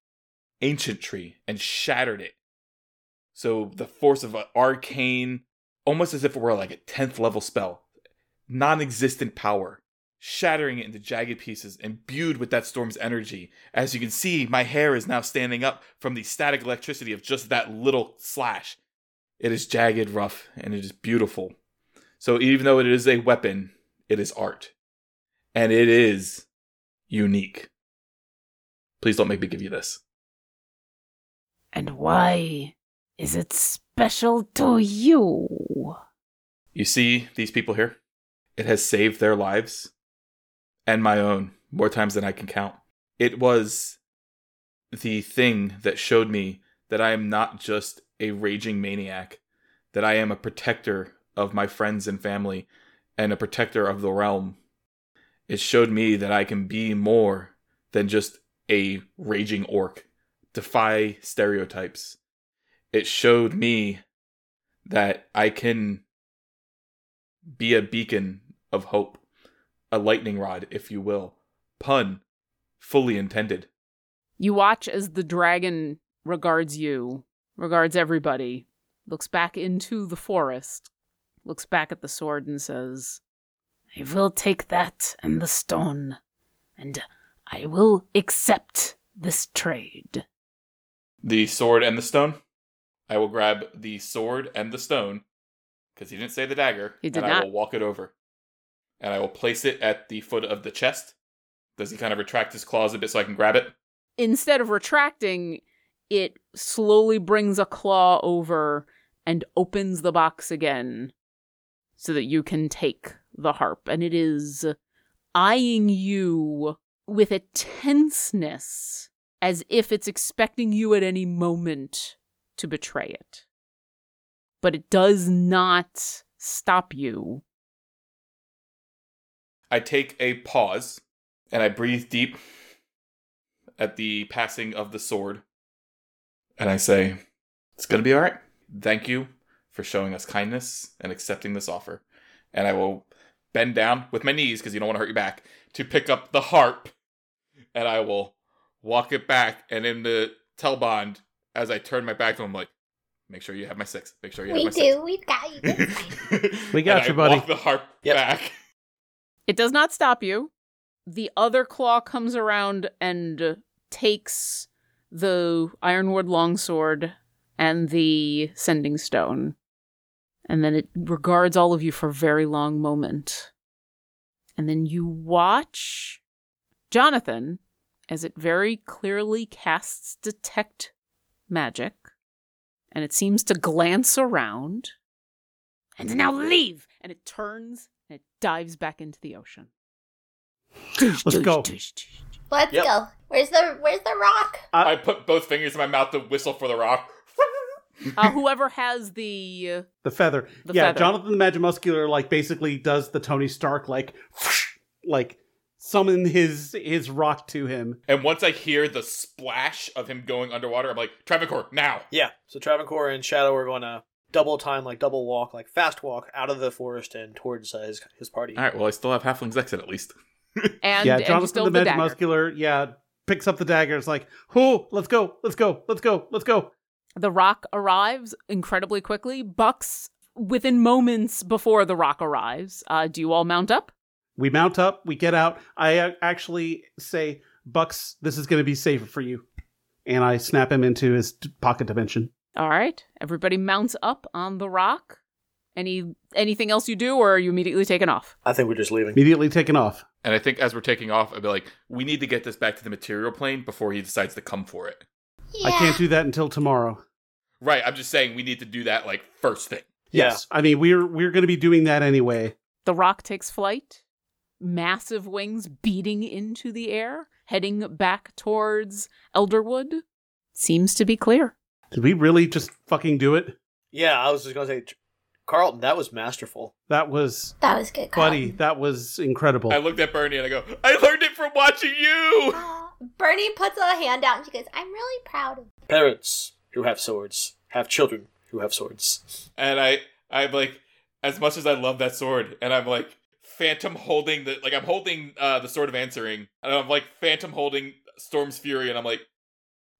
ancient tree, and shattered it. So the force of an arcane, almost as if it were like a 10th level spell, non existent power, shattering it into jagged pieces, imbued with that storm's energy. As you can see, my hair is now standing up from the static electricity of just that little slash. It is jagged, rough, and it is beautiful. So even though it is a weapon, it is art. And it is unique. Please don't make me give you this. And why is it special to you? You see these people here? It has saved their lives and my own more times than I can count. It was the thing that showed me that I am not just a raging maniac, that I am a protector of my friends and family and a protector of the realm. It showed me that I can be more than just a raging orc, defy stereotypes. It showed me that I can be a beacon of hope, a lightning rod, if you will. Pun fully intended. You watch as the dragon regards you, regards everybody, looks back into the forest, looks back at the sword, and says, I will take that and the stone, and I will accept this trade. The sword and the stone? I will grab the sword and the stone, because he didn't say the dagger, He did and I will walk it over. And I will place it at the foot of the chest. Does he kind of retract his claws a bit so I can grab it? Instead of retracting, it slowly brings a claw over and opens the box again so that you can take the harp. And it is eyeing you with a tenseness as if it's expecting you at any moment to betray it. But it does not stop you. I take a pause and I breathe deep at the passing of the sword. And I say, It's going to be all right. Thank you for showing us kindness and accepting this offer. And I will bend down with my knees because you don't want to hurt your back to pick up the harp. And I will walk it back. And in the Telbond, as I turn my back to him, like, Make sure you have my six. Make sure you have my We my do. We've got you. It's fine. six. We got And you, I buddy. Walk the harp Yep. back. It does not stop you. The other claw comes around and takes the ironwood longsword and the sending stone. And then it regards all of you for a very long moment. And then you watch Jonathan as it very clearly casts detect magic. And it seems to glance around. And now leave! And it turns it dives back into the ocean. Let's go. Let's Yep. go. Where's the Where's the rock? I put both fingers in my mouth to whistle for the rock. Uh, whoever has the The feather. The yeah, feather. Jonathan the Magimuscular like basically does the Tony Stark like like summon his his rock to him. And once I hear the splash of him going underwater, I'm like, Travancore, now! Yeah. So Travancore and Shadow are going to double time, like double walk, like fast walk out of the forest and towards uh, his his party. All right, well, I still have Halfling's exit at least. and, yeah, and Jonathan still the the muscular, yeah, picks up the dagger. It's like, "Oh, let's go. Let's go. Let's go. Let's go." The rock arrives incredibly quickly. Bucks within moments before the rock arrives. Uh, do you all mount up? We mount up, we get out. I uh, actually say, "Bucks, this is going to be safer for you." And I snap him into his pocket dimension. All right. Everybody mounts up on the rock. Any anything else you do, or are you immediately taken off? I think we're just leaving. Immediately taken off. And I think as we're taking off, I'd be like, we need to get this back to the material plane before he decides to come for it. Yeah. I can't do that until tomorrow. Right, I'm just saying we need to do that, like, first thing. Yes. I mean, we're we're going to be doing that anyway. The rock takes flight, massive wings beating into the air, heading back towards Elderwood. Seems to be clear. Did we really just fucking do it? Yeah, I was just going to say, Carlton, that was masterful. That was That was good, Carl. buddy, that was incredible. I looked at Bernie and I go, I learned it from watching you! Bernie puts a hand out and she goes, "I'm really proud of." you." Parents who have swords have children who have swords. And I, I'm like, as much as I love that sword, and I'm like, Phantom holding the, like, I'm holding uh, the Sword of Answering, and I'm like, Phantom holding Storm's Fury, and I'm like,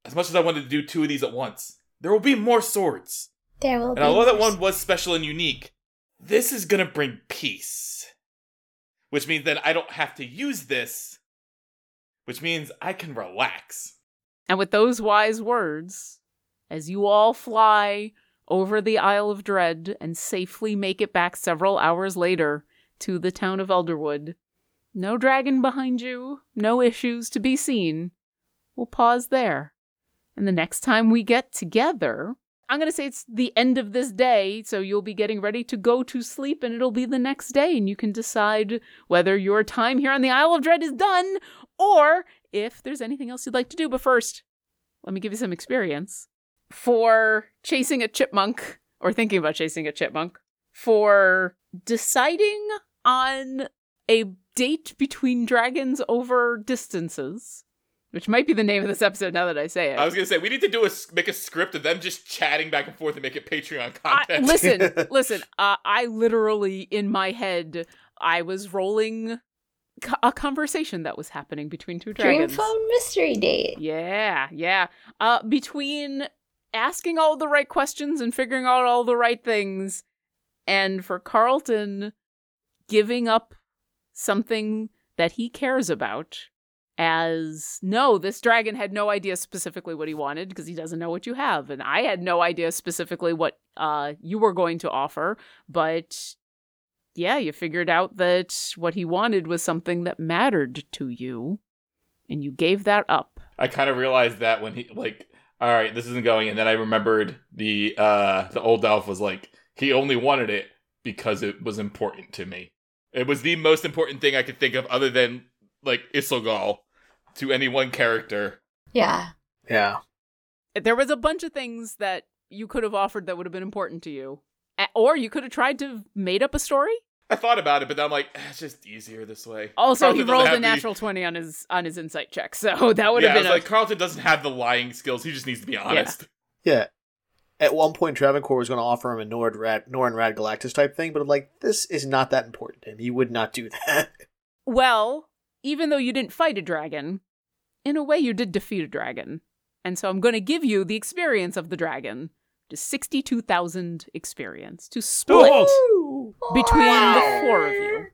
as much as I wanted to do two of these at once, there will be more swords. There will be. And although that one was special and unique, this is gonna bring peace. Which means that I don't have to use this, which means I can relax. And with those wise words, as you all fly over the Isle of Dread and safely make it back several hours later to the town of Elderwood, no dragon behind you, no issues to be seen. we'll pause there. And the next time we get together, I'm going to say it's the end of this day, so you'll be getting ready to go to sleep, and it'll be the next day, and you can decide whether your time here on the Isle of Dread is done or if there's anything else you'd like to do. But first, let me give you some experience. For chasing a chipmunk, or thinking about chasing a chipmunk, for deciding on a date between dragons over distances, which might be the name of this episode now that I say it. I was gonna say we need to do a make a script of them just chatting back and forth and make it Patreon I, content. listen, listen. Uh, I literally, in my head, I was rolling co- a conversation that was happening between two Dream dragons. phone mystery date. Yeah, yeah. Uh, between asking all the right questions and figuring out all the right things, and for Carlton giving up something that he cares about as no, this dragon had no idea specifically what he wanted because he doesn't know what you have, and I had no idea specifically what uh you were going to offer, but yeah, you figured out that what he wanted was something that mattered to you, and you gave that up. I kind of realized that when he like, all right, this isn't going, and then I remembered the uh the old elf was like, he only wanted it because it was important to me. It was the most important thing I could think of, other than like Isilgal, to any one character. Yeah. Yeah. There was a bunch of things that you could have offered that would have been important to you. Or you could have tried to have made up a story. I thought about it, but then I'm like, "Eh, it's just easier this way. Also, Carlton he rolled have a the- natural 20 on his on his insight check. So that would yeah, have I been was a, like, Carlton doesn't have the lying skills. He just needs to be honest. Yeah. At one point, Travancore was going to offer him a Nord Rad, Norn Rad Galactus type thing, but I'm like, this is not that important to him. He would not do that. Well, even though you didn't fight a dragon, in a way you did defeat a dragon. And so I'm going to give you the experience of the dragon, to 62,000 experience to split between the four of you.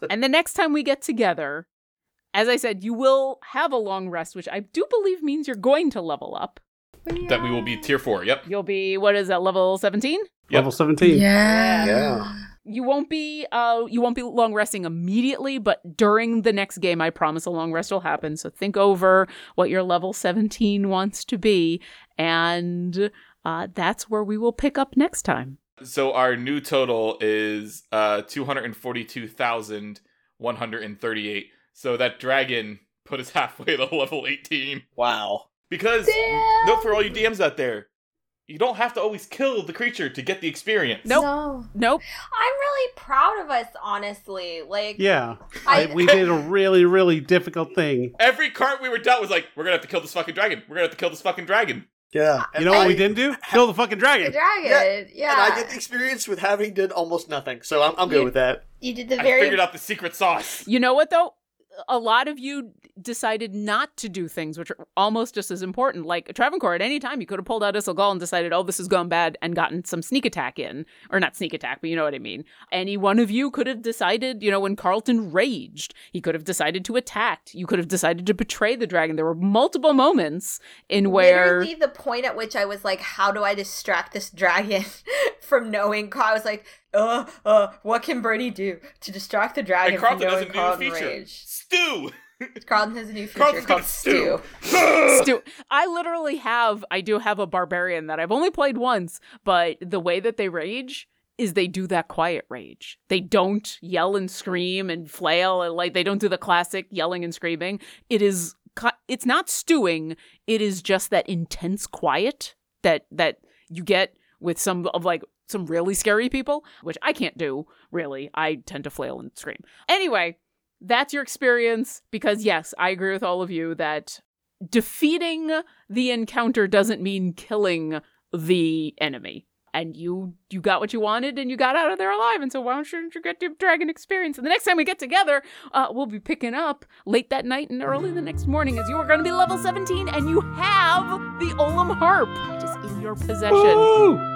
and the next time we get together, as I said, you will have a long rest, which I do believe means you're going to level up. That we will be tier four. Yep. You'll be, what is that, level 17? Level 17. Yeah. Yeah. You won't be uh you won't be long resting immediately, but during the next game I promise a long rest will happen. So think over what your level 17 wants to be and uh that's where we will pick up next time. So our new total is uh 242,138. So that dragon put us halfway to level 18. Wow. Because Damn. note for all you DMs out there, you don't have to always kill the creature to get the experience. Nope. No. Nope. I'm really proud of us, honestly. Like, Yeah. I- I, we did a really, really difficult thing. Every cart we were dealt was like, we're gonna have to kill this fucking dragon. We're gonna have to kill this fucking dragon. Yeah. You know what we didn't do? Kill the fucking the dragon. dragon. Yeah. And I get the experience with having did almost nothing, so I'm, I'm good You- with that. You did the I very figured out the secret sauce. You know what though? A lot of you decided not to do things which are almost just as important. Like Travancore, at any time you could have pulled out Isilgal and decided, oh, this is going bad, and gotten some sneak attack in. Or not sneak attack, but you know what I mean. Any one of you could have decided, you know, when Carlton raged, he could have decided to attack. You could have decided to betray the dragon. There were multiple moments in where Literally, the point at which I was like, "How do I distract this dragon from knowing?" I was like, "Uh, uh, what can Bernie do to distract the dragon And from Carlton has a knowing new feature. rage?" Stew. Carlton has a new feature Carlton's called gonna stew. Stew. I literally have, I do have a barbarian that I've only played once, but the way that they rage is they do that quiet rage. They don't yell and scream and flail and like they don't do the classic yelling and screaming. It is, it's not stewing. It is just that intense quiet that that you get with some of like some really scary people, which I can't do really. I tend to flail and scream. Anyway, that's your experience because yes, I agree with all of you that defeating the encounter doesn't mean killing the enemy. And you you got what you wanted and you got out of there alive. And so why shouldn't you get your dragon experience? And the next time we get together, uh, we'll be picking up late that night and early the next morning as you are going to be level 17 and you have the Ollamh harp. Is in your possession. Woo!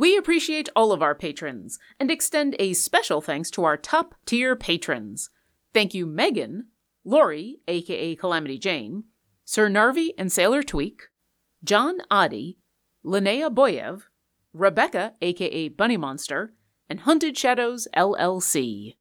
We appreciate all of our patrons and extend a special thanks to our top tier patrons. Thank you, Megan, Lori, aka Calamity Jane, Sir Narvi and Sailor Tweak, John Adi, Linnea Boyev, Rebecca, aka Bunny Monster, and Hunted Shadows LLC.